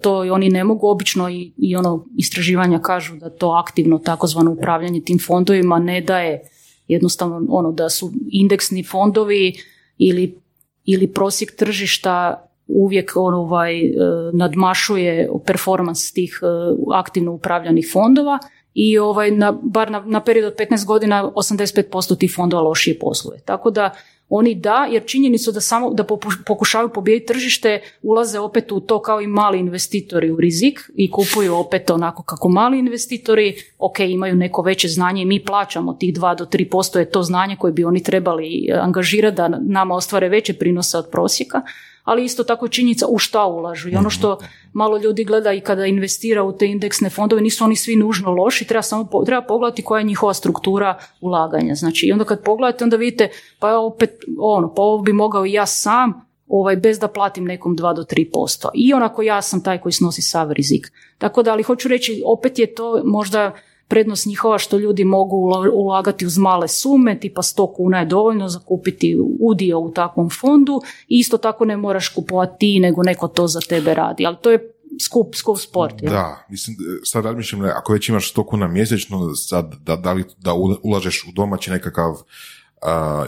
To i oni ne mogu obično i, i ono istraživanja kažu da to aktivno takozvano upravljanje tim fondovima ne daje jednostavno ono da su indeksni fondovi ili, ili prosjek tržišta uvijek ovaj, e, nadmašuje performans tih e, aktivno upravljanih fondova i ovaj, na, bar na, na period od 15 godina 85% tih fondova lošije posluje. Tako da oni da, jer činjenicu da samo da pokušavaju pobijediti tržište, ulaze opet u to kao i mali investitori u rizik i kupuju opet onako kako mali investitori, ok, imaju neko veće znanje i mi plaćamo tih 2 do 3% je to znanje koje bi oni trebali angažirati da nama ostvare veće prinose od prosjeka, ali isto tako je činjenica u šta ulažu. I ono što malo ljudi gleda i kada investira u te indeksne fondove, nisu oni svi nužno loši, treba samo treba pogledati koja je njihova struktura ulaganja. Znači, i onda kad pogledate, onda vidite, pa ja opet, ono, pa ovo bi mogao i ja sam, ovaj, bez da platim nekom 2 do 3%. I onako ja sam taj koji snosi sav rizik. Tako da, ali hoću reći, opet je to možda prednost njihova što ljudi mogu ula- ulagati uz male sume, tipa 100 kuna je dovoljno za kupiti udio u takvom fondu i isto tako ne moraš kupovati ti, nego neko to za tebe radi. Ali to je skup, skup sport. jel? Da, mislim, sad razmišljam, ako već imaš 100 kuna mjesečno, sad da, da li da ulažeš u domaći nekakav uh,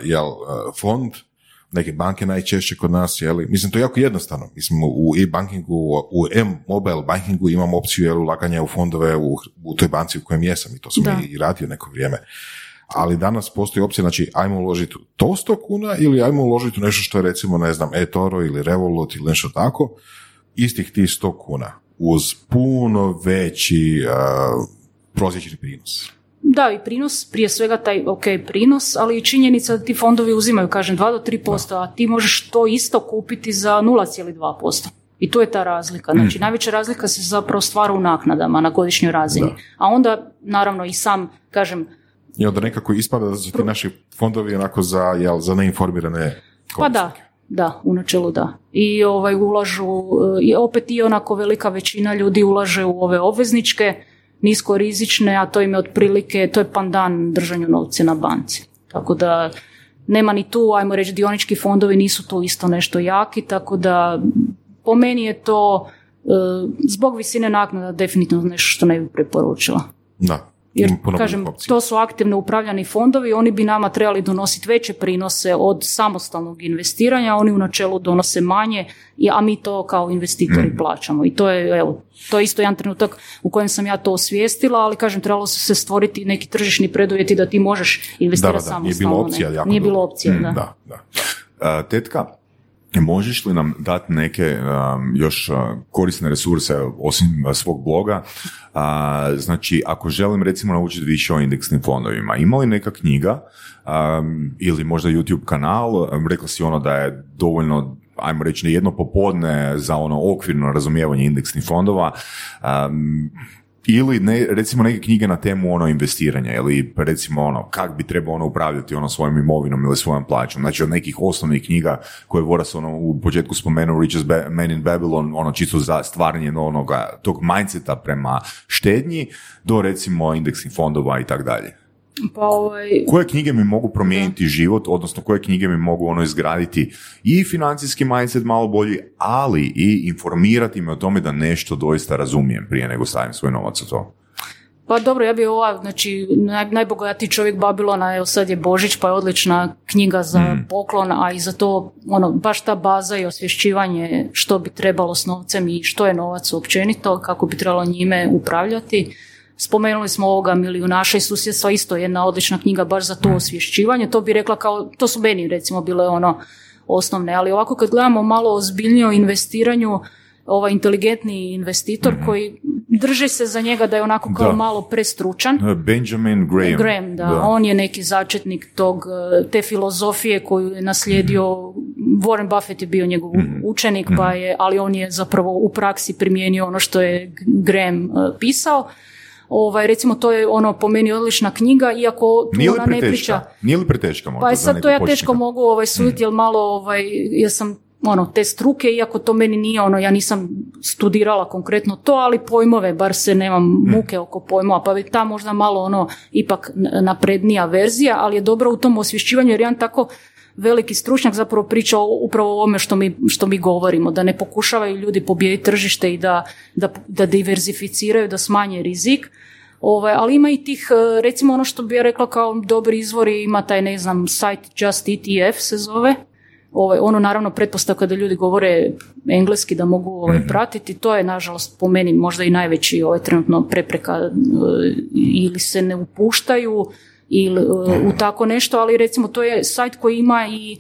jel, uh, fond, neke banke najčešće kod nas, jeli, mislim to je jako jednostavno, mislim u e-bankingu, u m-mobile bankingu imamo opciju jel, ulaganja u fondove u, u toj banci u kojem jesam i to sam Da. i radio neko vrijeme. Ali danas postoji opcija, znači ajmo uložiti u to 100 kuna ili ajmo uložiti u nešto što je recimo, ne znam, eToro ili Revolut ili nešto tako, istih tih 100 kuna uz puno veći uh, prosječni prinos. Da, i prinos, prije svega taj ok prinos, ali i činjenica da ti fondovi uzimaju, kažem, 2 do 3%, a ti možeš to isto kupiti za 0,2%. I to je ta razlika. Znači, najveća razlika se zapravo stvara u naknadama na godišnjoj razini. A onda, naravno, i sam, kažem, I onda nekako ispada da su ti naši fondovi onako za, jel, za neinformirane Pa da, da, u načelu da. I ovaj ulažu, e, i opet i onako velika većina ljudi ulaže u ove obvezničke, niskorizične, a to im je otprilike, to je pandan držanju novce na banci. Tako da nema ni tu, ajmo reći, dionički fondovi nisu tu isto nešto jaki, tako da po meni je to e, zbog visine naknada definitivno nešto što ne bi preporučila. Da. Jer, kažem, opcija. to su aktivno upravljani fondovi, oni bi nama trebali donositi veće prinose od samostalnog investiranja, oni u načelu donose manje, a mi to kao investitori Mm. plaćamo. I to je, evo, to je isto jedan trenutak u kojem sam ja to osvijestila, ali kažem, trebalo se stvoriti neki tržišni preduvjeti da ti možeš investirati da, da, samostalno. nije bilo opcija. Jako Nije bilo dugo. opcije, Mm, da. da, da. Uh, tetka, možeš li nam dati neke um, još uh, korisne resurse osim uh, svog bloga? Uh, znači, ako želim recimo naučiti više o indeksnim fondovima, ima li neka knjiga um, ili možda YouTube kanal? Um, rekla si ono da je dovoljno ajmo reći jedno popodne za ono okvirno razumijevanje indeksnih fondova. Um, ili ne, recimo neke knjige na temu ono investiranja ili recimo ono kak bi trebao ono upravljati ono svojom imovinom ili svojom plaćom. Znači od nekih osnovnih knjiga koje je Voras ono u početku spomenuo Richest Ba- Man in Babylon, ono čisto za stvaranje onoga tog mindseta prema štednji do recimo indeksnih fondova i tak dalje. Pa ovaj, Koje knjige mi mogu promijeniti život, odnosno koje knjige mi mogu ono izgraditi i financijski mindset malo bolji, ali i informirati me o tome da nešto doista razumijem prije nego stavim svoj novac u to. Pa dobro, ja bi ova, znači, naj, najbogatiji čovjek Babilona, evo sad je Božić, pa je odlična knjiga za Mm. poklon, a i za to, ono, baš ta baza i osvješćivanje što bi trebalo s novcem i što je novac općenito, kako bi trebalo njime upravljati. Spomenuli smo ovoga milijunaša i susjedstva, isto jedna odlična knjiga baš za to osvješćivanje, to bi rekla kao, to su meni recimo bile ono osnovne, ali ovako kad gledamo malo ozbiljnije o investiranju, ovaj inteligentni investitor koji drži se za njega da je onako kao Da. malo prestručan. Benjamin Graham. Graham, da. On je neki začetnik tog, eh, te filozofije koju je naslijedio, Warren Buffett je bio njegov učenik, pa je, ali on je zapravo u praksi primijenio ono što je Graham eh, pisao. Ovaj, recimo, to je ono po meni odlična knjiga, iako tu Nije ona ne priča... Nije li preteška možda Pa je sad to ja početnika? teško mogu ovaj, suditi, jer malo, ovaj, ja sam ono, te struke, iako to meni nije ono, ja nisam studirala konkretno to, ali pojmove, bar se nemam muke oko pojmova, pa bi ta možda malo ono, ipak naprednija verzija, ali je dobro u tom osvješćivanju, jer jedan tako veliki stručnjak zapravo priča upravo o ovome što mi, što mi govorimo, da ne pokušavaju ljudi pobijediti tržište i da, da, da diverzificiraju, da smanje rizik, Ovaj, ali ima i tih, e, recimo ono što bi ja rekla kao dobri izvori, ima taj, ne znam, sajt Just ETF se zove. Ovaj, ono naravno pretpostavka da ljudi govore engleski da mogu ovaj, pratiti, to je nažalost po meni možda i najveći ovaj, trenutno prepreka e, ili se ne upuštaju ili e, u tako nešto, ali recimo to je sajt koji ima i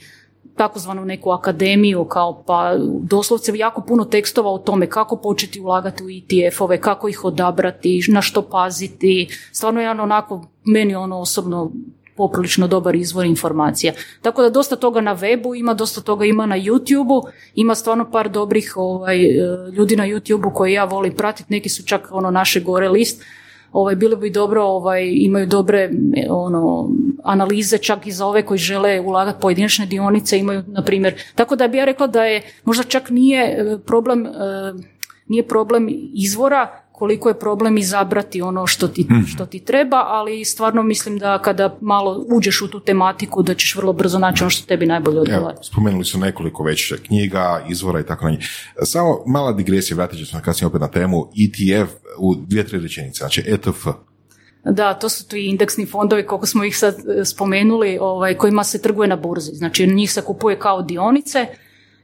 takozvanu neku akademiju kao pa doslovce jako puno tekstova o tome kako početi ulagati u ETF-ove, kako ih odabrati, na što paziti. Stvarno je ono onako meni ono osobno poprilično dobar izvor informacija. Tako da dosta toga na webu ima, dosta toga ima na YouTubeu, ima stvarno par dobrih ovaj, e, ljudi na YouTubeu koje ja volim pratiti, neki su čak ono naše gore list, ovaj, bilo bi dobro, ovaj, imaju dobre ono, analize čak i za ove koji žele ulagati pojedinačne dionice, imaju, na primjer, tako da bi ja rekla da je, možda čak nije e, problem, e, nije problem izvora, koliko je problem izabrati ono što ti, što ti treba, ali stvarno mislim da kada malo uđeš u tu tematiku da ćeš vrlo brzo naći ono što tebi najbolje odgovara. Spomenuli su nekoliko već knjiga, izvora i tako dalje. Samo mala digresija, vratit ću se kasnije opet na temu ETF u dvije, tri rečenice, znači ETF. Da, to su tu i indeksni fondovi, koliko smo ih sad e, spomenuli, ovaj, kojima se trguje na burzi. Znači, njih se kupuje kao dionice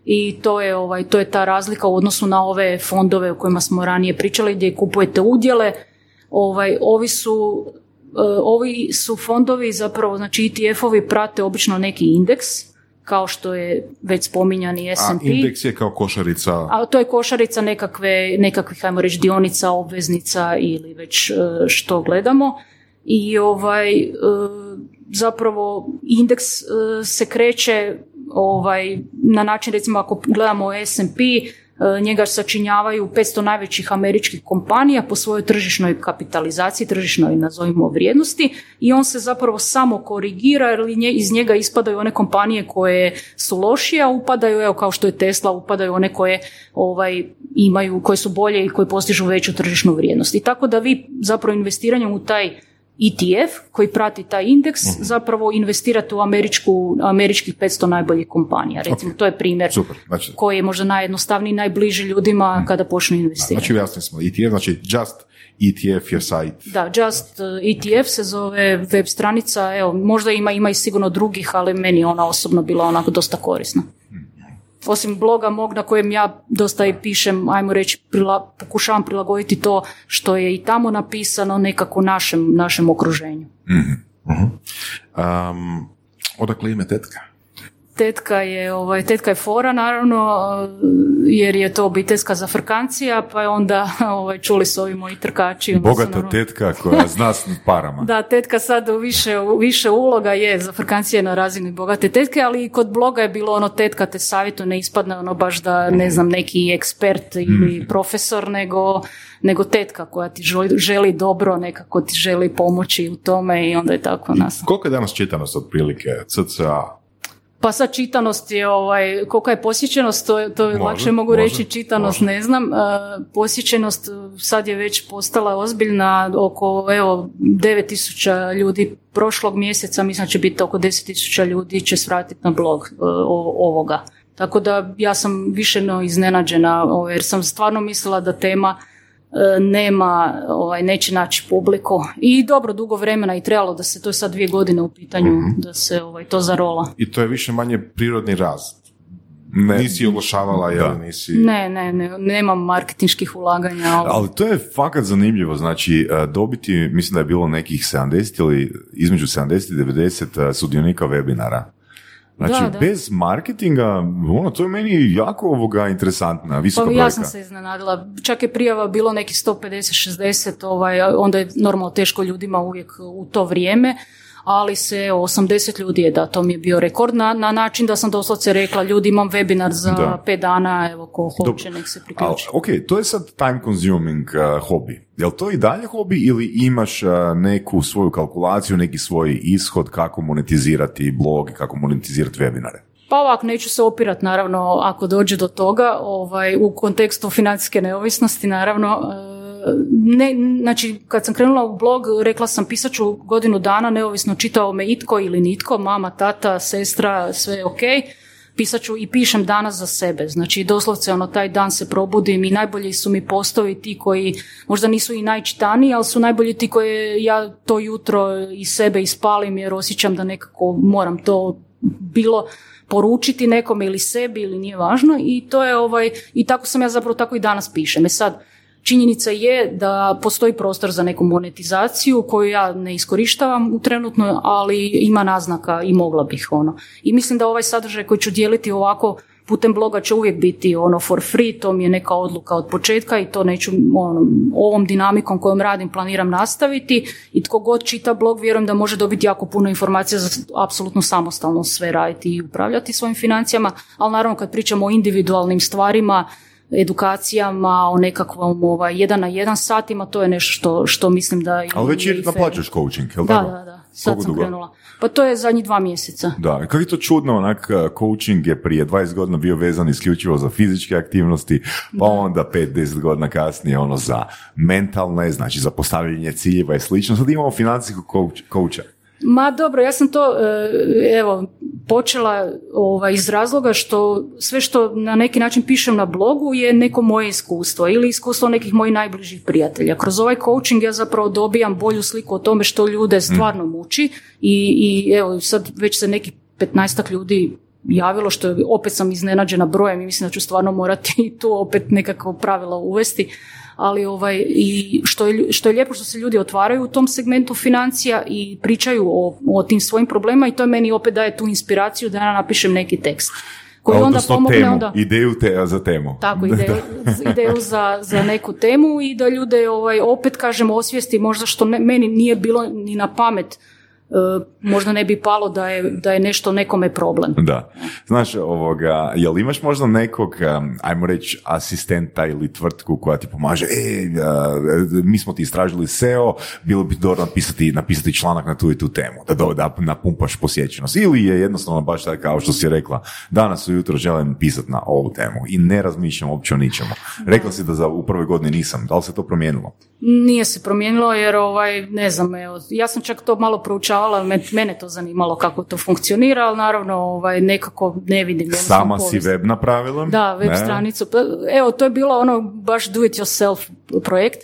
i to je, ovaj, to je ta razlika u odnosu na ove fondove o kojima smo ranije pričali, gdje kupujete udjele. Ovaj, ovi su e, ovi su fondovi zapravo, znači ETF-ovi prate obično neki indeks, kao što je već spominjani S&P. A indeks je kao košarica. A to je košarica nekakve, nekakvih, ajmo reći, dionica, obveznica ili već e, što gledamo. I ovaj, e, zapravo indeks se kreće ovaj, na način, recimo ako gledamo S&P, E, njega sačinjavaju 500 najvećih američkih kompanija po svojoj tržišnoj kapitalizaciji, tržišnoj nazovimo vrijednosti i on se zapravo samo korigira jer iz njega ispadaju one kompanije koje su lošije, a upadaju, evo kao što je Tesla, upadaju one koje ovaj, imaju, koje su bolje i koje postižu veću tržišnu vrijednost. I tako da vi zapravo investiranjem u taj ETF koji prati taj indeks uh zapravo investirate u američku, američkih 500 najboljih kompanija. Recimo, to je primjer Super. Znači, koji je možda najjednostavniji, najbliži ljudima mhm. kada počnu investirati. Znači, jasni smo. ETF, znači just ETF je sajt. Da, Just uh, ETF se zove web stranica, evo, možda ima, ima i sigurno drugih, ali meni ona osobno bila onako dosta korisna. Osim bloga mog na kojem ja dosta i pišem, ajmo reći, pokušavam prilagoditi to što je i tamo napisano nekako našem, našem okruženju. mm Um, odakle ime tetka? Tetka je, ovaj, tetka je fora naravno, jer je to obiteljska zafrkancija, pa je onda ovaj, čuli su ovi moji trkači. Bogata tetka koja zna s parama. da, tetka sad u više, više uloga je, zafrkancija je na razini bogate tetke, ali i kod bloga je bilo ono tetka te savjetu, ne ispadne ono baš da ne znam neki ekspert ili mm. profesor, nego nego tetka koja ti želi, želi dobro, nekako ti želi pomoći u tome i onda je tako nas. Koliko je danas čitanost otprilike? CCA? Pa sad čitanost je, ovaj, kolika je posjećenost, to, to može, lakše mogu reći, čitanost ne znam. E, posjećenost sad je već postala ozbiljna, oko evo 9000 ljudi prošlog mjeseca, mislim će biti oko 10.000 ljudi će svratiti na blog e, ovoga. Tako da ja sam više no iznenađena, jer sam stvarno mislila da tema E, nema, ovaj, neće naći publiku. I dobro, dugo vremena i trebalo da se, to je sad dvije godine u pitanju, mhm. da se ovaj, to zarola. I to je više manje prirodni rast. Ne, nisi oglašavala, jel nisi... Ne, ne, ne, nemam marketinških ulaganja. Ali... ali to je fakat zanimljivo, znači e, dobiti, mislim da je bilo nekih 70 ili između 70 i 90 e, sudionika webinara. Znači, bez marketinga, ono, to je meni jako ovoga interesantna, visoka pa, Ja sam se iznenadila. Čak je prijava bilo neki 150-60, ovaj, onda je normalno teško ljudima uvijek u to vrijeme ali se 80 ljudi je da, to mi je bio rekord na, na način da sam doslovce rekla ljudi imam webinar za da. pet dana, evo ko hoće nek se priključi. Ok, to je sad time consuming uh, hobby. Je li to i dalje hobi ili imaš uh, neku svoju kalkulaciju, neki svoj ishod kako monetizirati blog i kako monetizirati webinare? Pa ovako, neću se opirat naravno ako dođe do toga, ovaj, u kontekstu financijske neovisnosti naravno, uh, ne, znači kad sam krenula u blog rekla sam pisat ću godinu dana neovisno čitao me itko ili nitko, mama, tata, sestra, sve je ok, pisat ću i pišem danas za sebe, znači doslovce ono taj dan se probudim i najbolji su mi postovi ti koji možda nisu i najčitaniji, ali su najbolji ti koje ja to jutro iz sebe ispalim jer osjećam da nekako moram to bilo poručiti nekome ili sebi ili nije važno. I to je ovaj i tako sam ja zapravo tako i danas pišem. E sad Činjenica je da postoji prostor za neku monetizaciju koju ja ne iskorištavam u trenutno, ali ima naznaka i mogla bih ono. I mislim da ovaj sadržaj koji ću dijeliti ovako putem bloga će uvijek biti ono for free, to mi je neka odluka od početka i to neću ono, ovom dinamikom kojom radim planiram nastaviti i tko god čita blog vjerujem da može dobiti jako puno informacija za apsolutno samostalno sve raditi i upravljati svojim financijama, ali naravno kad pričamo o individualnim stvarima edukacijama, o nekakvom ovaj, jedan na jedan satima, to je nešto što, što mislim da... Ali već je naplaćaš coaching, je li da, Da, da, sad sam krenula. Pa to je zadnjih dva mjeseca. Da, kako je to čudno, onak, coaching je prije 20 godina bio vezan isključivo za fizičke aktivnosti, pa onda 5-10 godina kasnije ono za mentalne, znači za postavljanje ciljeva i slično. Sad imamo financijskog coacha. Ma dobro, ja sam to, e, evo, počela ovaj, iz razloga što sve što na neki način pišem na blogu je neko moje iskustvo ili iskustvo nekih mojih najbližih prijatelja. Kroz ovaj coaching ja zapravo dobijam bolju sliku o tome što ljude stvarno muči i, i evo sad već se neki 15 ljudi javilo, što je, opet sam iznenađena brojem i mislim da ću stvarno morati tu opet nekako pravila uvesti, ali ovaj, i što je, što je lijepo što se ljudi otvaraju u tom segmentu financija i pričaju o, o tim svojim problemima i to meni opet daje tu inspiraciju da ja napišem neki tekst koji onda pomogne temu, onda... ideju te, za temu. Tako, ideju, ideju za, za neku temu i da ljude ovaj, opet kažem osvijesti možda što ne, meni nije bilo ni na pamet možda ne bi palo da je, da je nešto nekome problem. Da. Znaš, ovoga, jel imaš možda nekog, ajmo reći, asistenta ili tvrtku koja ti pomaže, e, mi smo ti istražili SEO, bilo bi dobro napisati, napisati članak na tu i tu temu, da, do, da napumpaš posjećenost. Ili je jednostavno baš tako kao što si rekla, danas ujutro želim pisati na ovu temu i ne razmišljam uopće o ničemu. Rekla si da za, u prvoj godini nisam, da li se to promijenilo? Nije se promijenilo jer ovaj, ne znam, evo, ja sam čak to malo proučavala, me- mene to zanimalo kako to funkcionira, ali naravno ovaj, nekako ne vidim. Sama si povijest. web napravila? Da, web Ne? stranicu. Pa, Evo, to je bilo ono baš do it yourself projekt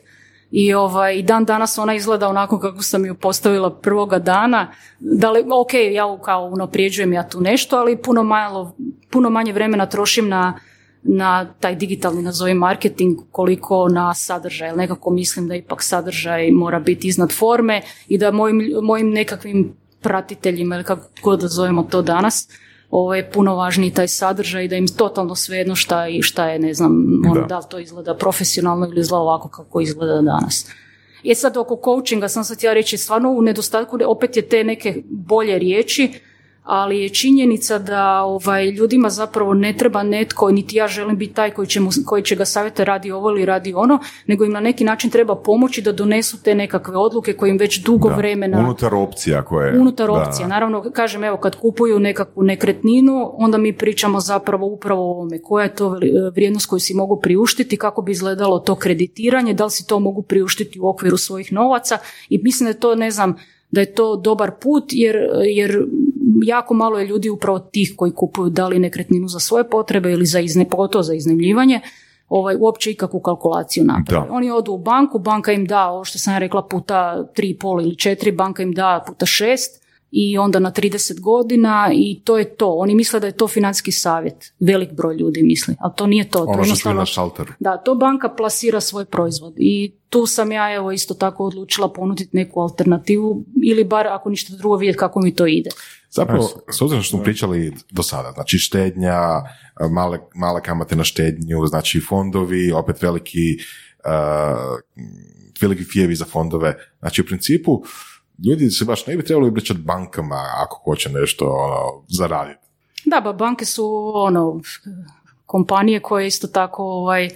i ovaj, i dan danas ona izgleda onako kako sam ju postavila prvoga dana. Da li, ok, ja kao unaprijeđujem ja tu nešto, ali puno, malo, puno manje vremena trošim na, na taj digitalni nazovi marketing koliko na sadržaj. Nekako mislim da ipak sadržaj mora biti iznad forme i da mojim, mojim nekakvim pratiteljima ili kako god da zovemo to danas, ovo je puno važniji taj sadržaj i da im totalno svejedno šta, i šta je, ne znam, ono, Da. da li to izgleda profesionalno ili izgleda ovako kako izgleda danas. I sad oko coachinga sam sad htjela reći, stvarno u nedostatku opet je te neke bolje riječi, ali je činjenica da ovaj, ljudima zapravo ne treba netko, niti ja želim biti taj koji će, mu, koji će ga savjeti radi ovo ili radi ono, nego im na neki način treba pomoći da donesu te nekakve odluke koje im već dugo Da. vremena Unutar opcija koje... unutar da. opcija. Naravno, kažem, evo, kad kupuju nekakvu nekretninu, onda mi pričamo zapravo upravo o ovome. Koja je to vri- vrijednost koju si mogu priuštiti, kako bi izgledalo to kreditiranje, da li si to mogu priuštiti u okviru svojih novaca i mislim da je to, ne znam, da je to dobar put, jer, jer jako malo je ljudi upravo tih koji kupuju da li nekretninu za svoje potrebe ili za izne, pogotovo za iznajmljivanje, ovaj, uopće ikakvu kalkulaciju naprave. Da. Oni odu u banku, banka im da, ovo što sam ja rekla, puta 3,5 ili 4, banka im da puta 6 i onda na 30 godina i to je to. Oni misle da je to financijski savjet. Velik broj ljudi misli, ali to nije to. to je Ono što na šalteru. da, to banka plasira svoj proizvod i tu sam ja evo isto tako odlučila ponuditi neku alternativu ili bar ako ništa drugo vidjeti kako mi to ide. Zapravo, s obzirom što smo pričali do sada, znači štednja, male, male kamate na štednju, znači fondovi, opet veliki, uh, veliki fijevi za fondove. Znači, u principu, ljudi se baš ne bi trebali obraćati bankama ako hoće nešto ono, zaraditi. Da, ba banke su ono kompanije koje isto tako ovaj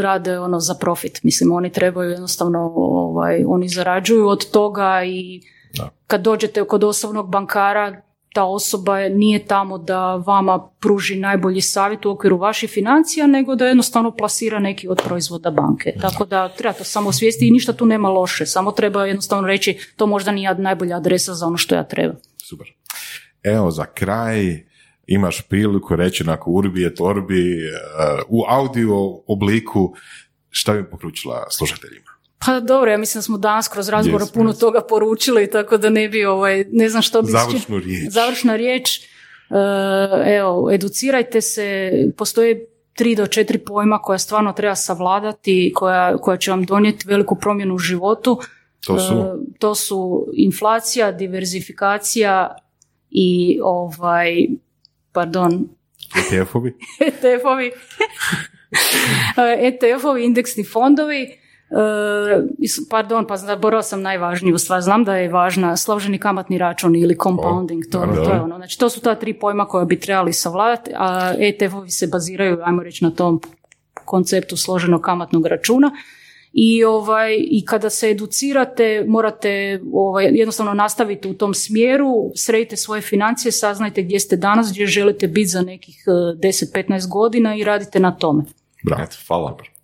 rade ono za profit. Mislim, oni trebaju jednostavno, ovaj, oni zarađuju od toga i Da. kad dođete kod osobnog bankara, ta osoba je- nije tamo da vama pruži najbolji savjet u okviru vaših financija, nego da jednostavno plasira neki od proizvoda banke. Tako da treba to samo osvijestiti i ništa tu nema loše. Samo treba jednostavno reći to možda nije najbolja adresa za ono što ja treba. Super. Evo, za kraj imaš priliku reći onako urbi et orbi uh, u audio obliku šta bi pokručila slušateljima. Pa dobro, ja mislim da smo danas kroz razgovor Jesmo, puno jesmo. toga poručili, tako da ne bi, ovaj, ne znam što bi... Završnu riječ. Završna riječ. E, evo, educirajte se, postoje tri do četiri pojma koja stvarno treba savladati, koja, koja će vam donijeti veliku promjenu u životu. To su? E, to su inflacija, diverzifikacija i ovaj, pardon, ETF-ovi? ETF-ovi, ETF-ovi, indeksni fondovi, pardon, pa zaboravila sam najvažniju stvar, znam da je važna složeni kamatni račun ili compounding, to, to je ono, znači to su ta tri pojma koja bi trebali savladati, a ETF-ovi se baziraju, ajmo reći, na tom konceptu složenog kamatnog računa. I, ovaj, I kada se educirate, morate ovaj, jednostavno nastaviti u tom smjeru, sredite svoje financije, saznajte gdje ste danas, gdje želite biti za nekih eh, 10-15 godina i radite na tome. Bravo. Hvala.